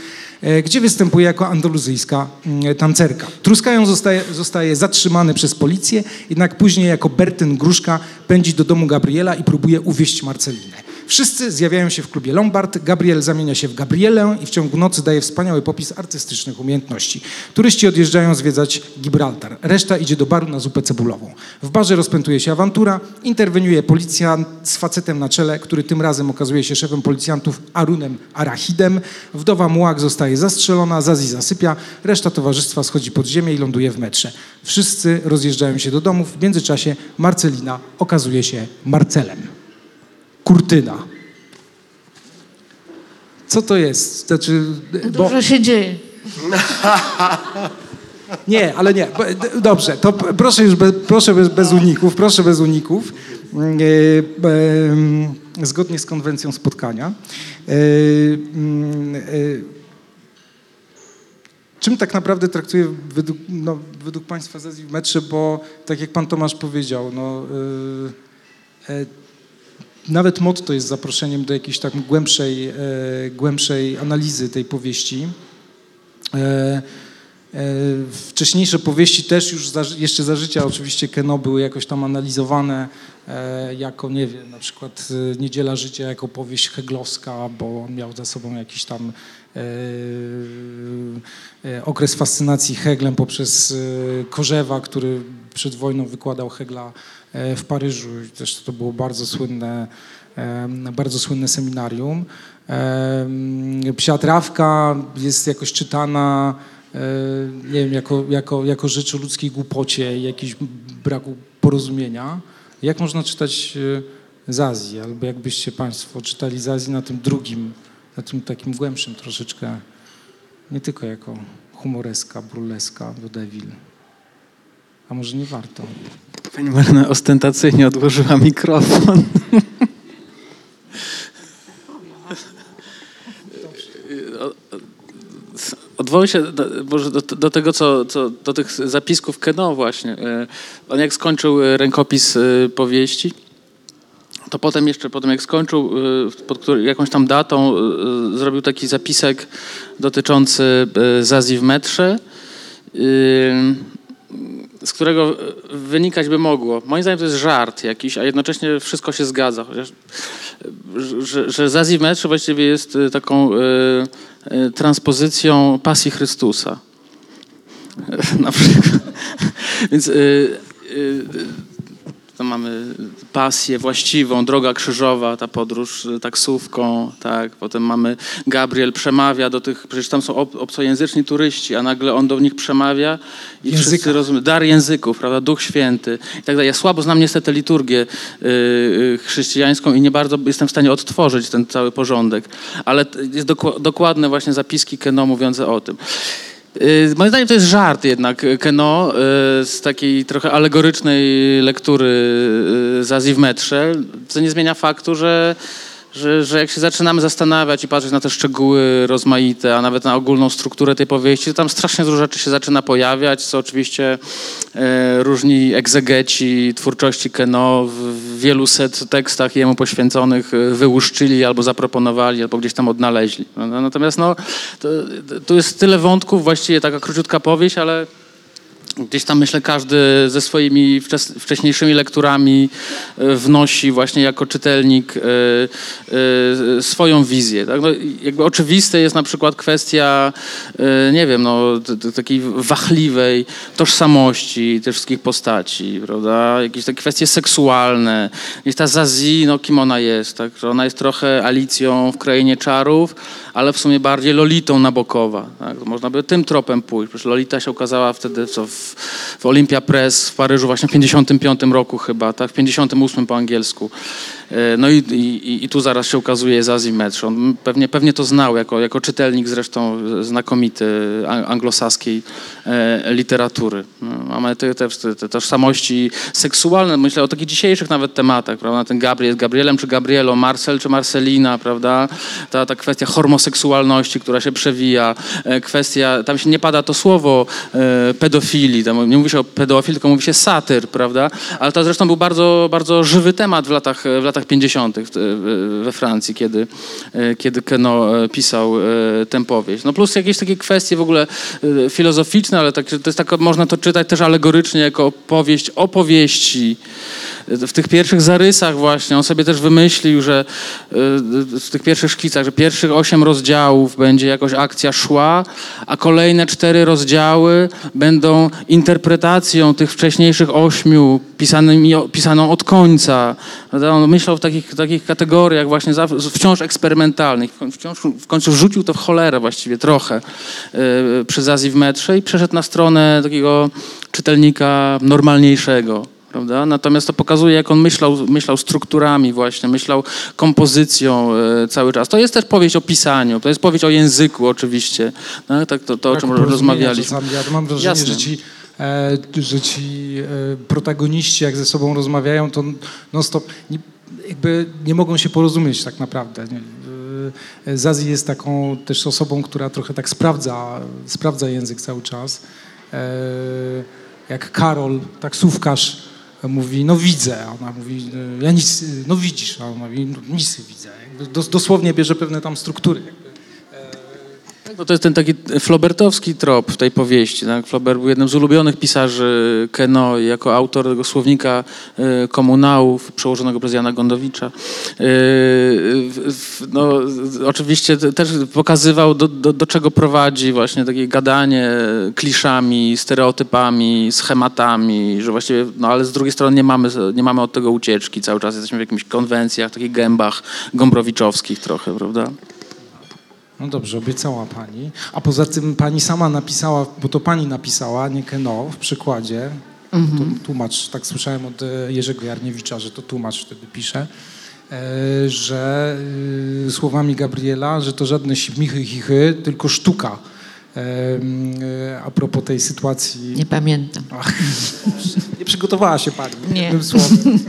e, gdzie występuje jako andaluzyjska mm, tancerka. Truskajon zostaje, zostaje zatrzymany przez policję, jednak później jako Bertyn Gruszka pędzi do domu Gabriela i próbuje uwieść Marcelinę. Wszyscy zjawiają się w klubie Lombard, Gabriel zamienia się w Gabrielę i w ciągu nocy daje wspaniały popis artystycznych umiejętności. Turyści odjeżdżają zwiedzać Gibraltar, reszta idzie do baru na zupę cebulową. W barze rozpętuje się awantura, interweniuje policjant z facetem na czele, który tym razem okazuje się szefem policjantów Arunem Arachidem. Wdowa Mułak zostaje zastrzelona, Zazi zasypia, reszta towarzystwa schodzi pod ziemię i ląduje w metrze. Wszyscy rozjeżdżają się do domów, w międzyczasie Marcelina okazuje się Marcelem. Kurtyna. Co to jest? Znaczy, bo, Dużo się dzieje. nie, ale nie. bo- Dobrze, to proszę już be, proszę bez, bez uników, proszę bez uników. Mm, e, em, zgodnie z konwencją spotkania. E, mm, e, czym tak naprawdę traktuje według, no, według Państwa metrze, bo tak jak Pan Tomasz powiedział, no, nawet motto jest zaproszeniem do jakiejś tak głębszej, e, głębszej analizy tej powieści. E, e, wcześniejsze powieści też już za, jeszcze za życia oczywiście Keno były jakoś tam analizowane jako, nie wiem, na przykład Niedziela Życia jako powieść heglowska, bo on miał za sobą jakiś tam okres fascynacji Heglem poprzez Korzewa, który przed wojną wykładał Hegla w Paryżu. Też to było bardzo słynne, em, bardzo słynne seminarium. Em, Psia trawka jest jakoś czytana, e, nie wiem, jako, jako, jako rzecz o ludzkiej głupocie i jakimś braku porozumienia. Jak można czytać e, z Azji? Albo jakbyście Państwo czytali z Azji na tym drugim, na tym takim głębszym troszeczkę, nie tylko jako humoreska, burleska, vaudeville. A może nie warto? Pani Marna ostentacyjnie odłożyła mikrofon. Odwołuję się do, może do, do tego, co, co, do tych zapisków Keno właśnie. E, On jak skończył e, rękopis e, powieści, to potem jeszcze, potem jak skończył, pod który, jakąś tam datą, zrobił taki zapisek dotyczący Zazji w metrze, z którego wynikać by mogło. Moim zdaniem to jest żart jakiś, a jednocześnie wszystko się zgadza. Chociaż, e, że, że metrze właściwie jest e, taką e, e, transpozycją pasji Chrystusa. Na przykład. Więc e, e, to mamy pasję właściwą, droga krzyżowa, ta podróż y, taksówką, tak. Potem mamy Gabriel przemawia do tych, przecież tam są ob, obcojęzyczni turyści, a nagle on do nich przemawia i Języka. wszyscy rozumieją. Dar języków, prawda, Duch Święty i tak dalej. Ja słabo znam niestety liturgię y, y, chrześcijańską i nie bardzo jestem w stanie odtworzyć ten cały porządek, ale jest doku- dokładne właśnie zapiski Keno mówiące o tym. Y, Moim zdaniem to jest żart jednak y, Keno y, z takiej trochę alegorycznej lektury y, Zazi w metrze, co nie zmienia faktu, że, że, że jak się zaczynamy zastanawiać i patrzeć na te szczegóły rozmaite, a nawet na ogólną strukturę tej powieści, to tam strasznie dużo rzeczy się zaczyna pojawiać, co oczywiście e, różni egzegeci twórczości Keno w, wielu set tekstach jemu poświęconych e, wyłuszczyli albo zaproponowali, albo gdzieś tam odnaleźli. No, no, Natomiast no, tu jest tyle wątków, właściwie taka króciutka powieść, ale Gdzieś tam myślę, każdy ze swoimi wcześniejszymi lekturami e, wnosi właśnie jako czytelnik e, e, swoją wizję. Tak? No, jakby oczywiste jest na przykład kwestia, nie wiem, no, takiej wachliwej tożsamości tych wszystkich postaci, prawda? Jakieś takie kwestie seksualne. Jest ta Zazie, no kim ona jest, tak? Że ona jest trochę Alicją w Krainie Czarów, ale w sumie bardziej Lolitą Nabokowa. Tak? Można by tym tropem pójść. Przecież Lolita się ukazała wtedy co, w, w Olympia Press w Paryżu właśnie w 55 roku chyba, tak? w 58 po angielsku. E, No i, i, i tu zaraz się ukazuje Zazie Metrz. On pewnie, pewnie to znał jako, jako czytelnik zresztą znakomity an- anglosaskiej e, literatury. No, Mamy te, te, te tożsamości seksualne, myślę o takich dzisiejszych nawet tematach, prawda? Ten Gabriel jest Gabrielem czy Gabrielo, Marcel czy Marcelina, prawda? Ta, ta kwestia homoseksualności, która się przewija, e, kwestia, tam się nie pada to słowo pedofilii, tam nie mówi się o pedofil, tylko mówi się satyr, prawda? Ale to zresztą był bardzo, bardzo żywy temat w latach, w latach 50. w- w- we Francji, kiedy, e, kiedy Keno e, pisał e, tę powieść. No plus jakieś takie kwestie w ogóle e, filozoficzne, ale tak, to jest tak, można to czytać też alegorycznie jako powieść opowieści. W tych pierwszych zarysach właśnie on sobie też wymyślił, że e, w tych pierwszych szkicach, że pierwszych osiem rozdziałów będzie jakoś akcja szła, a kolejne cztery rozdziały będą interpretacją tych wcześniejszych ośmiu pisanymi, pisaną od końca. Prawda? On myślał w takich, takich kategoriach właśnie wciąż eksperymentalnych. Wciąż, w końcu rzucił to w cholerę właściwie trochę e, przy Zazji w metrze i przeszedł na stronę takiego czytelnika normalniejszego. Prawda? Natomiast to pokazuje, jak on myślał, myślał strukturami właśnie, myślał kompozycją e, cały czas. To jest też powieść o pisaniu, to jest powieść o języku oczywiście. No, tak, to, to o czym rozmawialiśmy. Czasami. Ja mam wrażenie, Jasne. że ci, że ci e, protagoniści, jak ze sobą rozmawiają, to non-stop nie, jakby nie mogą się porozumieć tak naprawdę. E, Zazie jest taką też osobą, która trochę tak sprawdza, sprawdza język cały czas. E, jak Karol, taksówkarz, mówi, no widzę, ona mówi, e, ja nic, no widzisz, a on mówi, no nic widzę. Dosłownie bierze pewne tam struktury. No to jest ten taki flobertowski trop w tej powieści. Tak? Flaubert był jednym z ulubionych pisarzy Keno jako autor tego słownika e, komunałów przełożonego przez Jana Gondowicza. E, No, oczywiście te- też pokazywał, do, do, do czego prowadzi właśnie takie gadanie kliszami, stereotypami, schematami, że właściwie, no ale z drugiej strony nie mamy, nie mamy od tego ucieczki. Cały czas jesteśmy w jakichś konwencjach, takich gębach gombrowiczowskich trochę, prawda? No dobrze, obiecała pani. A poza tym pani sama napisała, bo to pani napisała, nie Keno, w przykładzie. To tłumacz, tak słyszałem od e, Jerzego Jarniewicza, że to tłumacz wtedy pisze, e, że e, słowami Gabriela, że to żadne śmichy, chichy, tylko sztuka. A propos tej sytuacji. Nie pamiętam. Ach, nie przygotowała się pani, Nie. jednym słowem.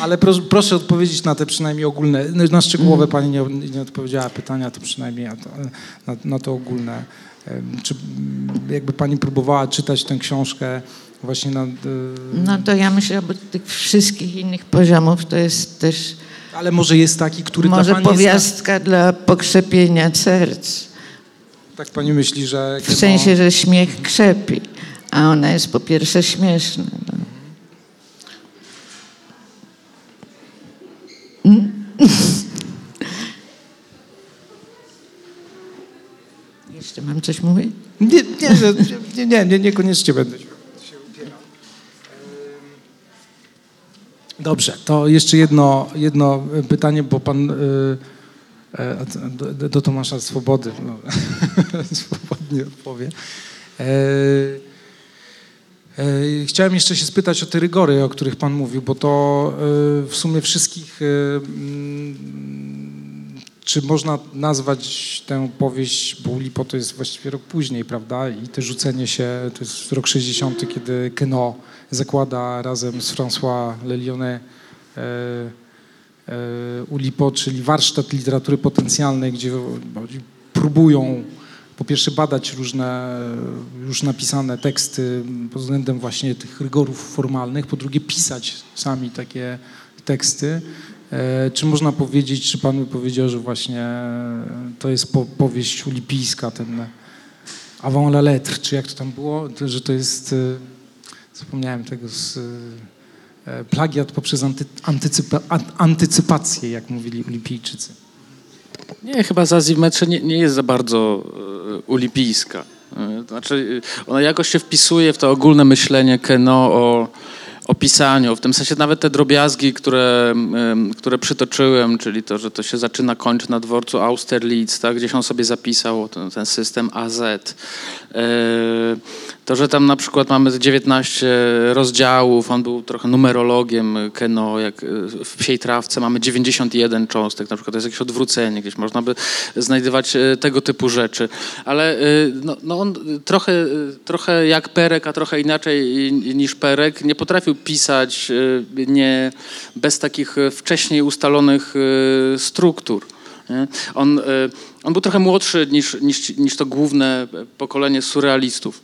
Ale proszę, proszę odpowiedzieć na te przynajmniej ogólne, no, na szczegółowe Mhm. pani nie, nie odpowiedziała pytania, to przynajmniej na to, na, na to ogólne. Czy mm, jakby pani próbowała czytać tę książkę właśnie na... e, No to ja myślę, bo tych wszystkich innych poziomów to jest też Ale może jest taki, który może dla pani jest... powiastka dla pokrzepienia serc. Tak pani myśli, że... W sensie, że śmiech krzepi, a ona jest po pierwsze śmieszna. No. Jeszcze mam coś mówić? Nie, nie, nie, nie, nie, niekoniecznie będę się Dobrze, to jeszcze jedno, jedno pytanie, bo pan y, e, do, Tomasza Swobody no, swobodnie odpowie. E, Chciałem jeszcze się spytać o te rygory, o których Pan mówił, bo to e, w sumie wszystkich, e, mm, czy można nazwać tę powieść, bo Ulipo to jest właściwie rok później, prawda? I te rzucenie się, to jest rok 60., kiedy Keno zakłada razem z François Lelionet Ulipo, czyli warsztat literatury potencjalnej, gdzie próbują po pierwsze badać różne już napisane teksty pod względem właśnie tych rygorów formalnych, po drugie pisać sami takie teksty. E, Czy można powiedzieć, czy pan by powiedział, że właśnie to jest po, powieść ulipijska, ten avant la lettre, czy jak to tam było, że to jest, e, zapomniałem tego, z, e, plagiat poprzez anty, antycypa, an- antycypację, jak mówili Olimpijczycy. Nie, chyba Zazie w metrze nie, nie jest za bardzo e, ulipijska. E, to Znaczy, e, ona jakoś się wpisuje w to ogólne myślenie Keno o, o pisaniu. W tym sensie nawet te drobiazgi, które, które przytoczyłem, czyli to, że to się zaczyna, kończy na dworcu Austerlitz, tak, gdzieś on sobie zapisał ten, ten system AZ. E, To, że tam na przykład mamy 19 rozdziałów, on był trochę numerologiem Keno, jak e, w Psiej Trawce mamy 91 cząstek, na przykład to jest jakieś odwrócenie, gdzieś można by znajdywać e, tego typu rzeczy. Ale no, no on trochę, trochę jak Perek, a trochę inaczej niż Perek, nie potrafił pisać nie, bez takich wcześniej ustalonych struktur. Nie? On, on był trochę młodszy niż, niż, niż to główne pokolenie surrealistów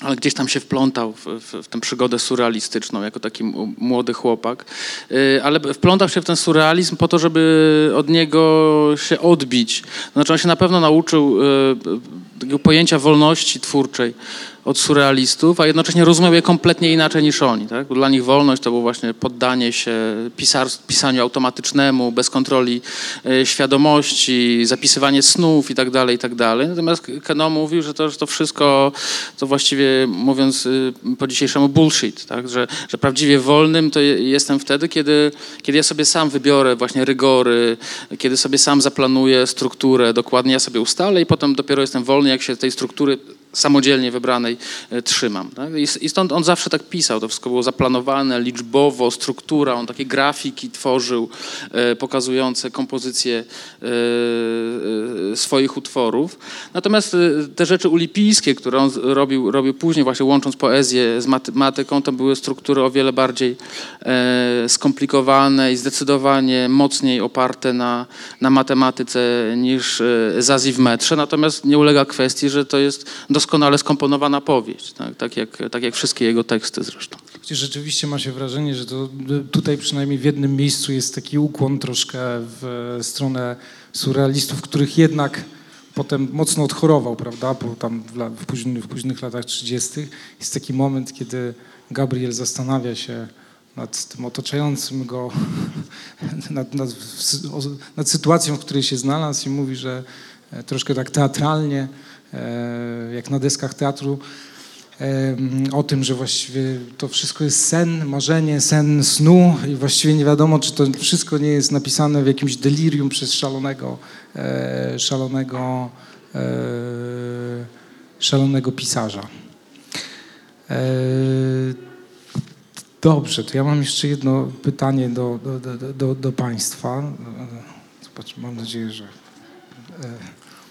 ale gdzieś tam się wplątał w, w, w tę przygodę surrealistyczną jako taki młody chłopak. Yy, Ale wplątał się w ten surrealizm po to, żeby od niego się odbić. Znaczy on się na pewno nauczył takiego pojęcia wolności twórczej od surrealistów, a jednocześnie rozumiał je kompletnie inaczej niż oni. Tak? Dla nich wolność to było właśnie poddanie się pisar, pisaniu automatycznemu, bez kontroli e, świadomości, zapisywanie snów i tak dalej, i tak. Natomiast Keno mówił, że to, że to wszystko to właściwie mówiąc y, po dzisiejszemu bullshit, tak? że, że prawdziwie wolnym to je- jestem wtedy, kiedy, kiedy ja sobie sam wybiorę właśnie rygory, kiedy sobie sam zaplanuję strukturę, dokładnie ja sobie ustalę i potem dopiero jestem wolny, jak się tej struktury samodzielnie wybranej e, trzymam. Tak? I, stąd on zawsze tak pisał, to wszystko było zaplanowane, liczbowo, struktura, on takie grafiki tworzył e, pokazujące kompozycję e, e, swoich utworów. Natomiast e, te rzeczy ulipijskie, które on robił, robił później, właśnie łącząc poezję z matematyką, to były struktury o wiele bardziej e, skomplikowane i zdecydowanie mocniej oparte na, na matematyce niż e, Zazi w metrze. Natomiast nie ulega kwestii, że to jest doskonale skomponowana powieść, tak, tak, jak, tak jak wszystkie jego teksty zresztą. Rzeczywiście ma się wrażenie, że to y, tutaj przynajmniej w jednym miejscu jest taki ukłon troszkę w stronę surrealistów, których jednak potem mocno odchorował, prawda? Bo tam w, późnych, w późnych latach 30. jest taki moment, kiedy Gabriel zastanawia się nad tym otaczającym go, nad, nad, nad sytuacją, w której się znalazł i mówi, że e, troszkę tak teatralnie, e, jak na deskach teatru, o tym, że właściwie to wszystko jest sen, marzenie, sen snu i właściwie nie wiadomo, czy to wszystko nie jest napisane w jakimś delirium przez szalonego, e, szalonego, e, szalonego pisarza. E, Dobrze, to ja mam jeszcze jedno pytanie do, do, do, do, Państwa. Zobacz, mam nadzieję, że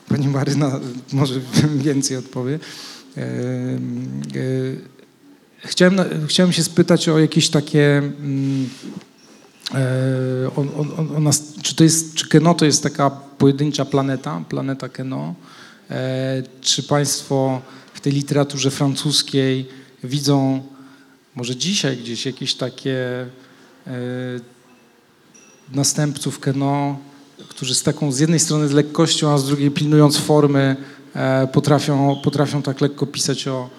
Pani Maryna może więcej odpowie. E, Chciałem, chciałem się spytać o jakieś takie. mm, e, O, o, o- nas, czy, to jest, czy Keno to jest taka pojedyncza planeta, planeta Keno? E, Czy Państwo w tej literaturze francuskiej widzą może dzisiaj gdzieś jakieś takie następców Keno, którzy z taką z jednej strony z lekkością, a z drugiej pilnując formy, potrafią, potrafią tak lekko pisać o,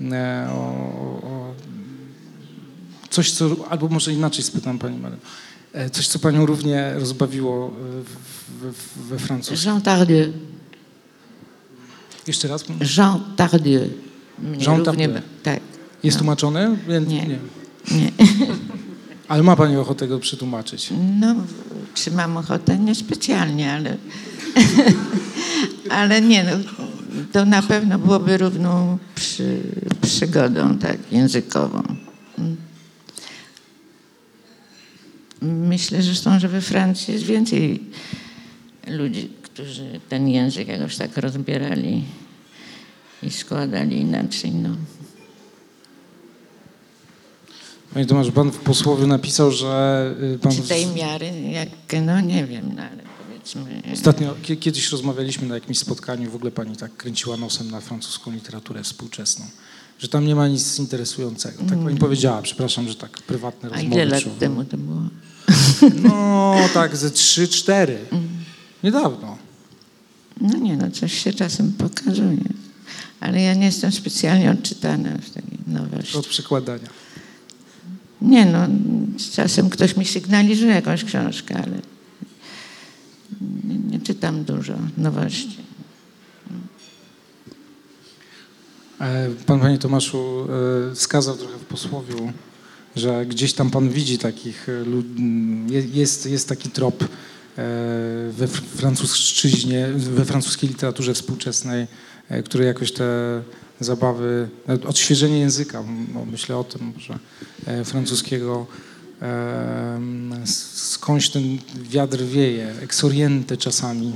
e, o, o coś, co, albo może inaczej spytam Pani Marię, e, coś, co Panią równie rozbawiło e, we francuskim. Jean Tardieu. Jeszcze raz? Jean Tardieu. Mnie Jean równie Tardieu. Tak. Jest No. tłumaczone? Więc Nie. nie. Nie. Ale ma pani ochotę go przetłumaczyć? No, czy mam ochotę? Niespecjalnie, ale, ale nie, no, to na pewno byłoby równą przy, przygodą tak, językową. Myślę zresztą, że we Francji jest więcej ludzi, którzy ten język jakoś tak rozbierali i składali inaczej. No. Panie Tomasz, pan w posłowie napisał, że y, pan... Czy tej miary, jak, no nie wiem, no, ale. Ostatnio, kie- kiedyś rozmawialiśmy na jakimś spotkaniu, w ogóle pani tak kręciła nosem na francuską literaturę współczesną, że tam nie ma nic interesującego. Tak pani powiedziała, przepraszam, że tak prywatne A rozmowy. ile lat przywołuję. temu to było? No, tak, ze trzy, cztery. Niedawno. No nie, no coś się czasem pokazuje. Ale ja nie jestem specjalnie odczytana w tej nowości. Od przekładania. Nie no, czasem ktoś mi sygnalizuje jakąś książkę, ale czytam dużo nowości. E, Pan, panie Tomaszu, e, wskazał trochę w posłowiu, że gdzieś tam pan widzi takich, e, jest, jest taki trop we fr- francuszczyźnie, we francuskiej literaturze współczesnej, który jakoś te zabawy, odświeżenie języka, no, myślę o tym może, e, francuskiego, skądś ten wiatr wieje, eksoriente czasami.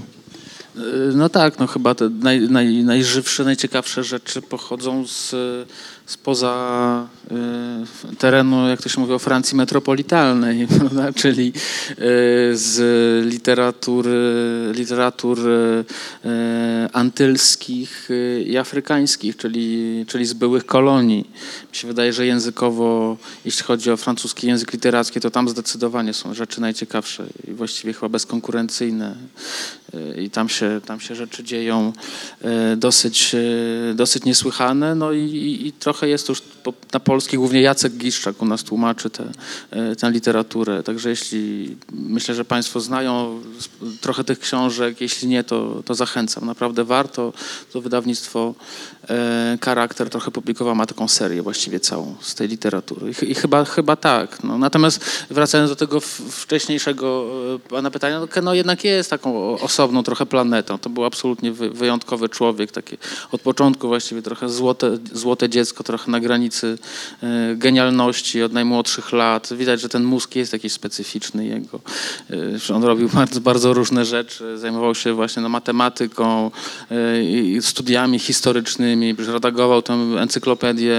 Y, No tak, no chyba te naj, naj, najżywsze, najciekawsze rzeczy pochodzą z, spoza y, terenu, jak to się mówi, o Francji metropolitalnej, prawda? czyli y, z literatury, literatur y, y, antylskich y, i afrykańskich, czyli, czyli z byłych kolonii. Mi się wydaje, że językowo, jeśli chodzi o francuski język literacki, to tam zdecydowanie są rzeczy najciekawsze i właściwie chyba bezkonkurencyjne. Y, I tam się, tam się rzeczy dzieją dosyć, dosyć niesłychane. No i, i, i trochę jest to już na polski, głównie Jacek Giszczak u nas tłumaczy tę y, tę literaturę. Także jeśli myślę, że Państwo znają trochę tych książek, jeśli nie, to, to zachęcam. Naprawdę warto. To wydawnictwo e, Charakter trochę publikowało, ma taką serię właściwie całą z tej literatury. I, i chyba, chyba tak. No. Natomiast wracając do tego wcześniejszego e, pana pytania, no, Keno jednak jest taką osobną trochę planetą. To był absolutnie wy, wyjątkowy człowiek, takie od początku właściwie trochę złote, złote dziecko, trochę na granicy e, genialności od najmłodszych lat. Widać, że ten mózg jest jakiś specyficzny jego. E, on robił bardzo, bardzo różne rzeczy, zajmował się właśnie no, matematyką, e, studiami historycznymi, redagował tę encyklopedię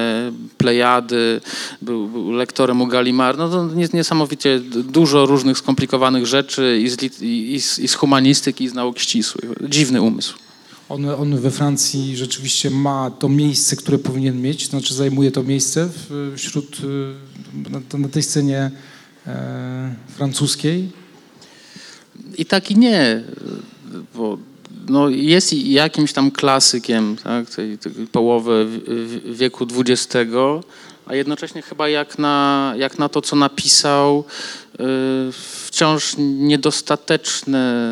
Plejady, był, był lektorem u Gallimard. No to nies- niesamowicie dużo różnych skomplikowanych rzeczy i z, i, i z, i z humanistyki, i z nauk ścisłych. Dziwny umysł. On, on we Francji rzeczywiście ma to miejsce, które powinien mieć, znaczy zajmuje to miejsce wśród, y, na, na tej scenie e, francuskiej. I tak i nie, bo no jest jakimś tam klasykiem tak, tej, tej połowy wieku XX, a jednocześnie chyba jak na, jak na to, co napisał, wciąż niedostateczne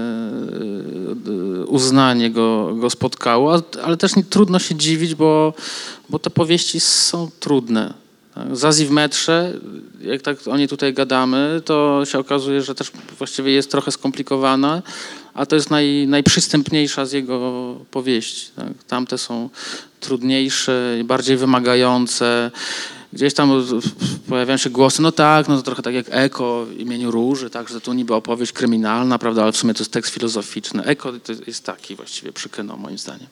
y, uznanie go, go spotkało, ale też nie, trudno się dziwić, bo, bo te powieści są trudne. Tak, Zazi w metrze, jak tak o niej tutaj gadamy, to się okazuje, że też właściwie jest trochę skomplikowana, a to jest naj, najprzystępniejsza z jego powieści. Tak. Tamte są trudniejsze, bardziej wymagające. Gdzieś tam pojawiają się głosy, no tak, no to trochę tak jak Eko w imieniu Róży, tak, że to niby opowieść kryminalna, prawda, ale w sumie to jest tekst filozoficzny. Eko to jest taki właściwie przy Keno, moim zdaniem.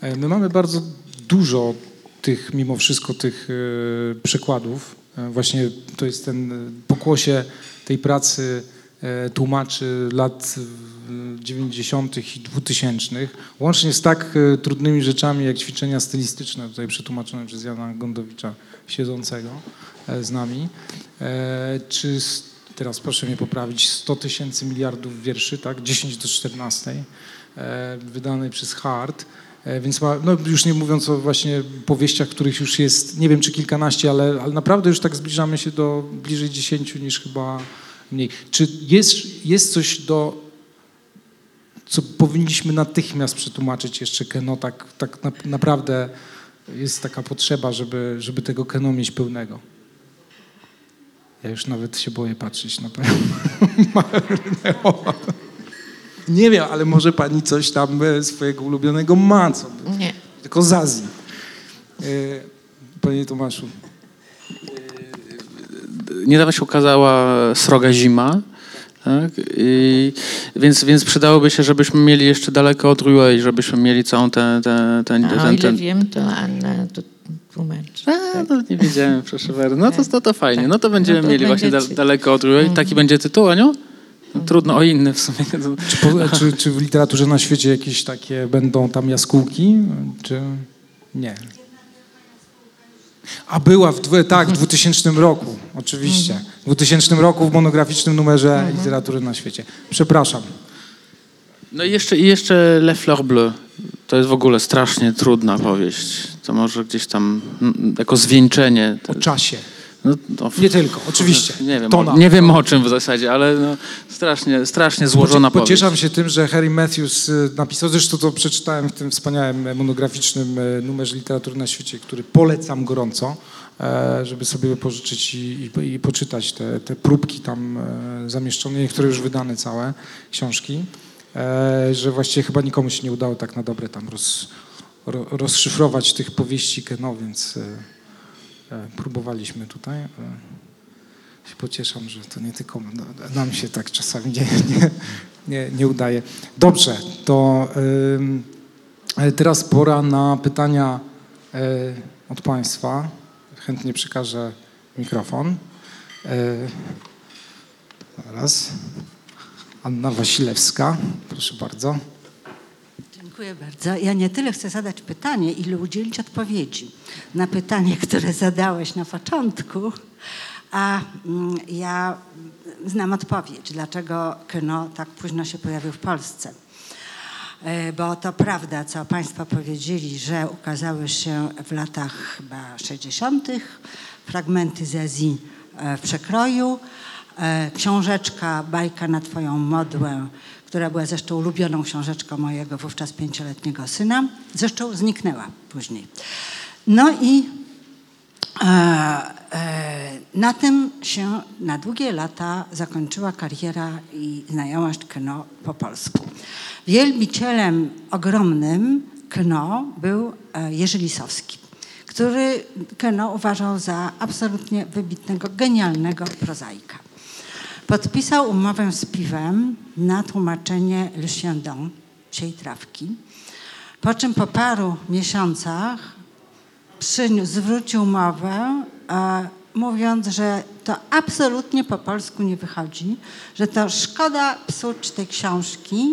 E, My mamy bardzo dużo tych, mimo wszystko, tych e, przekładów. E, Właśnie to jest ten pokłosie tej pracy tłumaczy lat 90. i 2000. Łącznie z tak e, trudnymi rzeczami jak ćwiczenia stylistyczne, tutaj przetłumaczone przez Jana Gondowicza siedzącego e, z nami. E, Czy teraz proszę mnie poprawić, 100 tysięcy miliardów wierszy, tak? 10 do 14, e, wydanej przez Hart. Więc ma, no już nie mówiąc o właśnie powieściach, których już jest, nie wiem czy kilkanaście, ale, ale naprawdę już tak zbliżamy się do bliżej dziesięciu niż chyba mniej. Czy jest, jest coś do, co powinniśmy natychmiast przetłumaczyć jeszcze Keno, tak, tak na, naprawdę jest taka potrzeba, żeby, żeby tego Keno mieć pełnego? Ja już nawet się boję patrzeć na panią. Nie wiem, ale może pani coś tam e, swojego ulubionego ma, co by, Nie. tylko z Azji. E, Panie Tomaszu, Niedawno się ukazała Sroga Zima, tak? I, więc, więc przydałoby się, żebyśmy mieli jeszcze daleko od Ruey, żebyśmy mieli całą tę ten, ten, A o ten, ile ten, wiem, to Anna to tłumaczy. A, no nie wiedziałem, proszę bardzo. No to, no to fajnie. No to będziemy No to mieli właśnie będziecie- daleko od Ruey. Taki będzie tytuł, Aniu? No, trudno o inny w sumie. czy, po, czy, czy w literaturze na świecie jakieś takie będą tam jaskółki, czy nie? A była, w, tak, w 2000 roku, oczywiście. W 2000 roku w monograficznym numerze literatury na świecie. Przepraszam. No i jeszcze, i jeszcze Le Fleur Bleu. To jest w ogóle strasznie trudna powieść. To może gdzieś tam jako zwieńczenie. O czasie. No, no, Nie tylko, oczywiście. Nie wiem, Tona. o, nie wiem o czym w zasadzie, ale no, strasznie, strasznie złożona Pocie- Pocieszam powieść. się tym, że Harry Matthews y, napisał, zresztą to przeczytałem w tym wspaniałym e, monograficznym e, numerze literatury na świecie, który polecam gorąco, żeby sobie pożyczyć i, i, i poczytać te, te próbki tam e, zamieszczone, niektóre już wydane całe książki, e, że właściwie chyba nikomu się nie udało tak na dobre tam roz, ro, rozszyfrować tych powieści Keno, więc e, e, próbowaliśmy tutaj. E, się pocieszam, że to nie tylko nam się tak czasami nie, nie, nie, nie udaje. Dobrze, to e, teraz pora na pytania e, od Państwa. Chętnie przekażę mikrofon. E, zaraz. Anna Wasilewska, proszę bardzo. Dziękuję bardzo. Ja nie tyle chcę zadać pytanie, ile udzielić odpowiedzi na pytanie, które zadałeś na początku. A mm, ja znam odpowiedź, dlaczego kino tak późno się pojawił w Polsce. E, Bo to prawda, co Państwo powiedzieli, że ukazały się w latach chyba 60. fragmenty z Azji e, w przekroju. E, Książeczka Bajka na Twoją modłę, która była zresztą ulubioną książeczką mojego wówczas pięcioletniego syna, zresztą zniknęła później. No i Na tym się na długie lata zakończyła kariera i znajomość kino po polsku. Wielbicielem ogromnym kino był e, Jerzy Lisowski, który kino uważał za absolutnie wybitnego, genialnego prozaika. Podpisał umowę z piwem na tłumaczenie Le Chien d'An, Psiej Trawki, po czym po paru miesiącach przyniósł, zwrócił mowę, e, mówiąc, że to absolutnie po polsku nie wychodzi, że to szkoda psuć tej książki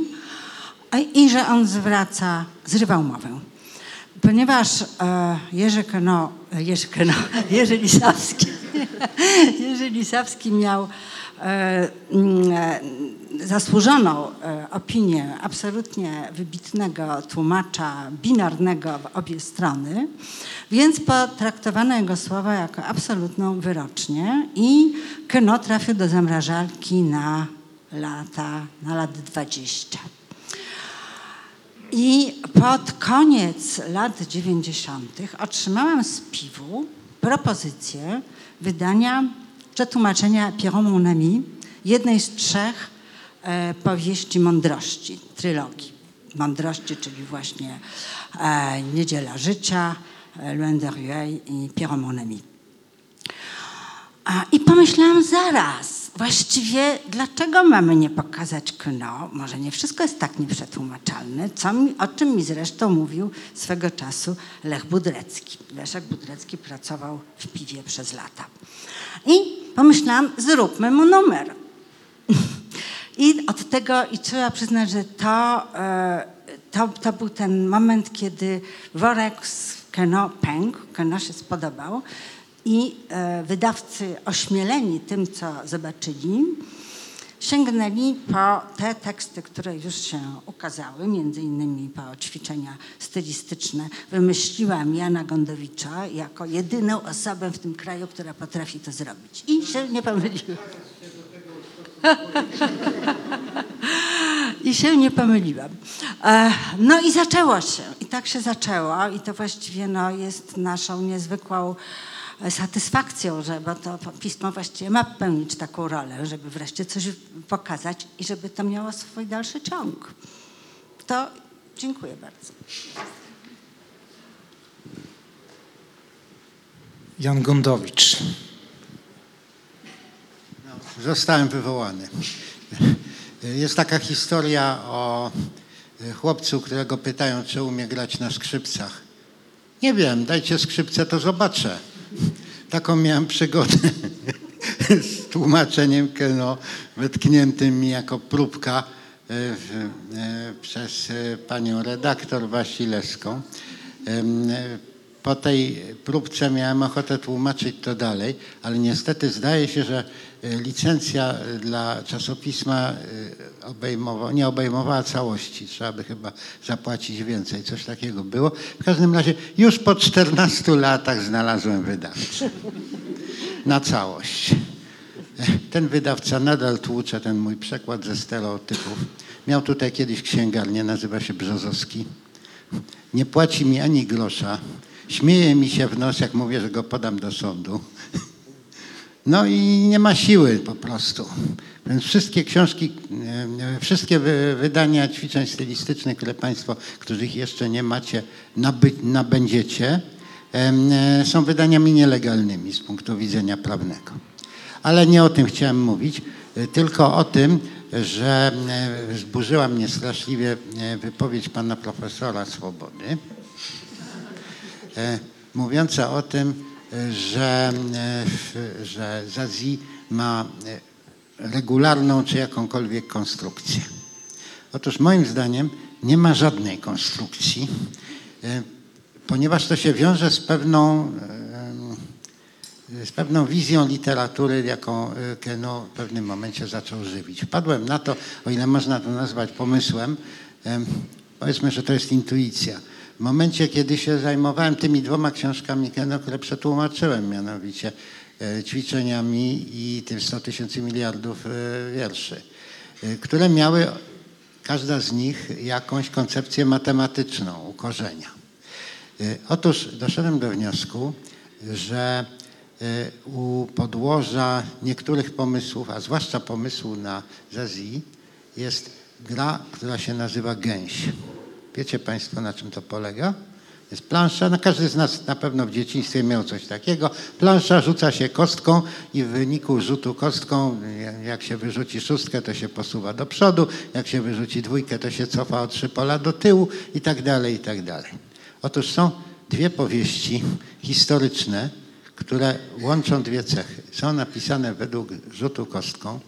i że on zwraca, zrywa umowę. Ponieważ e, Jerzy Keno, Jerzy Keno, Jerzy Lisowski, Jerzy Lisowski miał e, mm, e, zasłużoną e, opinię absolutnie wybitnego tłumacza binarnego w obie strony, więc potraktowano jego słowa jako absolutną wyrocznię i Keno trafił do zamrażarki na lata, na lat 20. I pod koniec lat 90. otrzymałam z piwu propozycję wydania przetłumaczenia Pierrot Mon Ami, jednej z trzech e, powieści mądrości, trylogii mądrości, czyli właśnie e, Niedziela Życia, e, Loin de Rueil i Pierrot Mon Ami. A, I pomyślałam zaraz, właściwie dlaczego mamy nie pokazać kino? Może nie wszystko jest tak nieprzetłumaczalne, co mi, o czym mi zresztą mówił swego czasu Lech Budrecki. Leszek Budrecki pracował w piwie przez lata. I pomyślałam, zróbmy mu numer. I od tego, i trzeba przyznać, że to, e, to, to był ten moment, kiedy worek z Keno pękł, Keno się spodobał i e, wydawcy ośmieleni tym, co zobaczyli, sięgnęli po te teksty, które już się ukazały, między innymi po ćwiczenia stylistyczne. Wymyśliłam Jana Gondowicza jako jedyną osobę w tym kraju, która potrafi to zrobić. I się nie pomyliłam. I się nie pomyliłam. E, No i zaczęło się. I tak się zaczęło. I to właściwie no, jest naszą niezwykłą satysfakcją, że bo to pismo właściwie ma pełnić taką rolę, żeby wreszcie coś pokazać i żeby to miało swój dalszy ciąg. To dziękuję bardzo. Jan Gondowicz. Zostałem wywołany. Jest taka historia o chłopcu, którego pytają, czy umie grać na skrzypcach. Nie wiem, dajcie skrzypce, to zobaczę. Taką miałem przygodę z tłumaczeniem Keno, wytkniętym mi jako próbka e, e, przez e, panią redaktor Wasilewską. Po tej próbce miałem ochotę tłumaczyć to dalej, ale niestety zdaje się, że e, licencja e, dla czasopisma e, obejmowa, nie obejmowała całości. Trzeba by chyba zapłacić więcej. Coś takiego było. W każdym razie już po 14 latach znalazłem wydawcę na całość. Ten wydawca nadal tłucze ten mój przekład ze stereotypów. Miał tutaj kiedyś księgarnię, nazywa się Brzozowski. Nie płaci mi ani grosza. Śmieje mi się w nos, jak mówię, że go podam do sądu. No i nie ma siły po prostu. Więc wszystkie książki, e, wszystkie wy- wydania ćwiczeń stylistycznych, które Państwo, których jeszcze nie macie, naby, nabędziecie, e, są wydaniami nielegalnymi z punktu widzenia prawnego. Ale nie o tym chciałem mówić, e, tylko o tym, że e, zburzyła mnie straszliwie e, wypowiedź pana profesora Swobody, e, mówiąca o tym, e, że, e, że Zazi ma e, regularną czy jakąkolwiek konstrukcję. Otóż moim zdaniem nie ma żadnej konstrukcji, e, ponieważ to się wiąże z pewną, e, z pewną wizją literatury, jaką e, Keno w pewnym momencie zaczął żywić. Wpadłem na to, o ile można to nazwać pomysłem, em, powiedzmy, że to jest intuicja. W momencie, kiedy się zajmowałem tymi dwoma książkami Keno, które przetłumaczyłem, mianowicie e, ćwiczeniami i tym 100 tysięcy miliardów e, wierszy, e, które miały każda z nich jakąś koncepcję matematyczną u korzenia. Y, Otóż doszedłem do wniosku, że u podłoża niektórych pomysłów, a zwłaszcza pomysłu na Zazi, jest gra, która się nazywa gęś. Wiecie Państwo, na czym to polega? Jest plansza, no każdy z nas na pewno w dzieciństwie miał coś takiego. Plansza rzuca się kostką i w wyniku rzutu kostką, jak się wyrzuci szóstkę, to się posuwa do przodu, jak się wyrzuci dwójkę, to się cofa o trzy pola do tyłu i tak dalej, i tak dalej. Otóż są dwie powieści historyczne, które łączą dwie cechy. Są napisane według rzutu kostką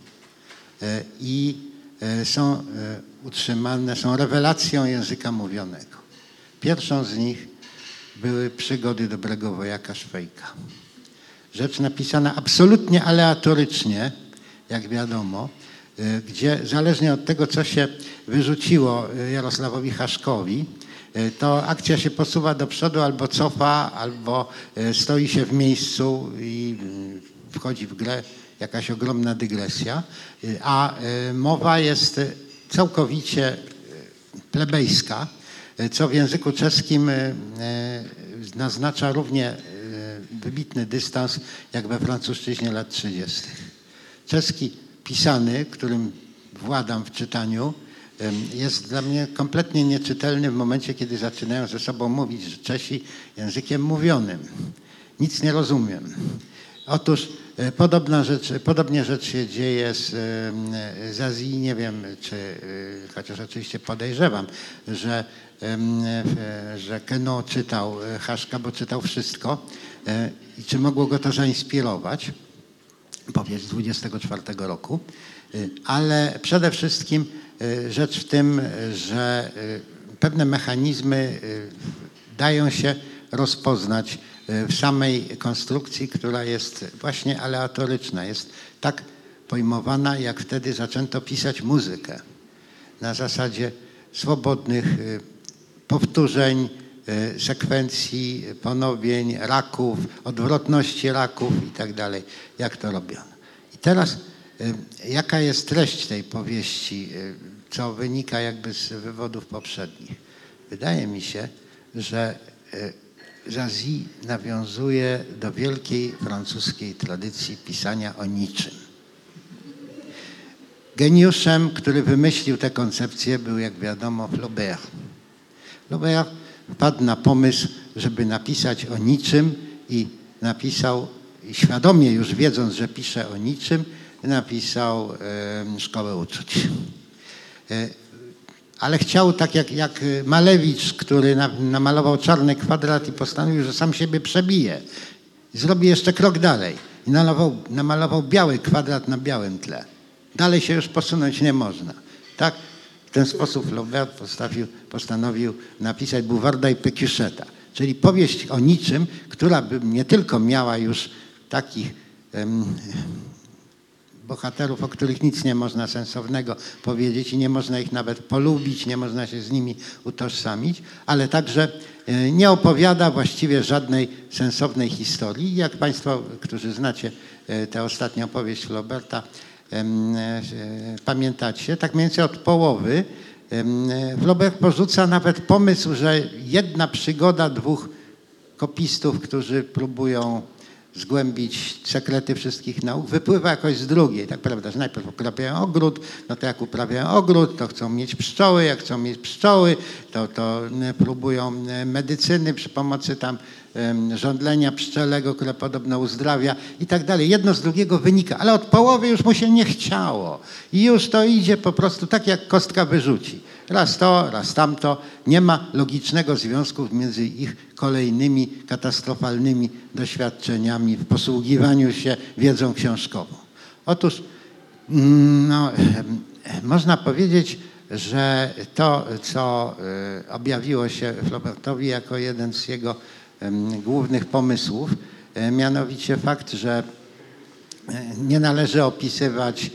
e, i e, są e, utrzymane, są rewelacją języka mówionego. Pierwszą z nich były przygody dobrego wojaka Szwejka. Rzecz napisana absolutnie aleatorycznie, jak wiadomo, y, gdzie zależnie od tego, co się wyrzuciło y, Jarosławowi Haszkowi, y, to akcja się posuwa do przodu albo cofa, albo stoi się w miejscu i wchodzi w grę jakaś ogromna dygresja, a mowa jest całkowicie y, plebejska, y, co w języku czeskim y, naznacza równie wybitny dystans jak we francuszczyźnie lat 30. Czeski pisany, którym władam w czytaniu, jest dla mnie kompletnie nieczytelny w momencie, kiedy zaczynają ze sobą mówić, Czesi językiem mówionym. Nic nie rozumiem. Otóż e, podobna rzecz, podobnie rzecz się dzieje z em, Zazji. Nie wiem, czy, e, chociaż oczywiście podejrzewam, że, e, że Keno czytał e, Haszka, bo czytał wszystko. E, I czy mogło go to zainspirować? powieść z 24 roku, ale przede wszystkim rzecz w tym, że pewne mechanizmy dają się rozpoznać w samej konstrukcji, która jest właśnie aleatoryczna, jest tak pojmowana, jak wtedy zaczęto pisać muzykę na zasadzie swobodnych y, powtórzeń, y, sekwencji, ponowień, raków, odwrotności raków i tak jak to robiono. I teraz y, jaka jest treść tej powieści, y, co wynika jakby z wywodów poprzednich? Wydaje mi się, że y, Zazie nawiązuje do wielkiej francuskiej tradycji pisania o niczym. Geniuszem, który wymyślił tę koncepcję, był, jak wiadomo, Flaubert. Flaubert wpadł na pomysł, żeby napisać o niczym i napisał, świadomie już wiedząc, że pisze o niczym, napisał e, Szkołę Uczuć. E, ale chciał, tak jak, jak Malewicz, który na, namalował czarny kwadrat i postanowił, że sam siebie przebije. Zrobi jeszcze krok dalej. I namalował, namalował biały kwadrat na białym tle. Dalej się już posunąć nie można. Tak? W ten sposób Flaubert postanowił napisać Buwarda i Pekiuszeta. Czyli powieść o niczym, która by nie tylko miała już takich em, bohaterów, o których nic nie można sensownego powiedzieć i nie można ich nawet polubić, nie można się z nimi utożsamić, ale także e, nie opowiada właściwie żadnej sensownej historii. Jak Państwo, którzy znacie e, tę ostatnią powieść Flauberta, em, e, pamiętacie, tak mniej więcej od połowy em, Flaubert porzuca nawet pomysł, że jedna przygoda dwóch kopistów, którzy próbują zgłębić sekrety wszystkich nauk, wypływa jakoś z drugiej, tak prawda, że najpierw uprawiają ogród, no to jak uprawiają ogród, to chcą mieć pszczoły, jak chcą mieć pszczoły, to, to próbują medycyny przy pomocy tam żądlenia pszczelego, które podobno uzdrawia i tak dalej. Jedno z drugiego wynika, ale od połowy już mu się nie chciało i już to idzie po prostu tak, jak kostka wyrzuci. Raz to, raz tamto. Nie ma logicznego związku między ich kolejnymi katastrofalnymi doświadczeniami w posługiwaniu się wiedzą książkową. Otóż mm, no, można powiedzieć, że to, co e, objawiło się Flaubertowi jako jeden z jego głównych pomysłów, e, mianowicie fakt, że e, nie należy opisywać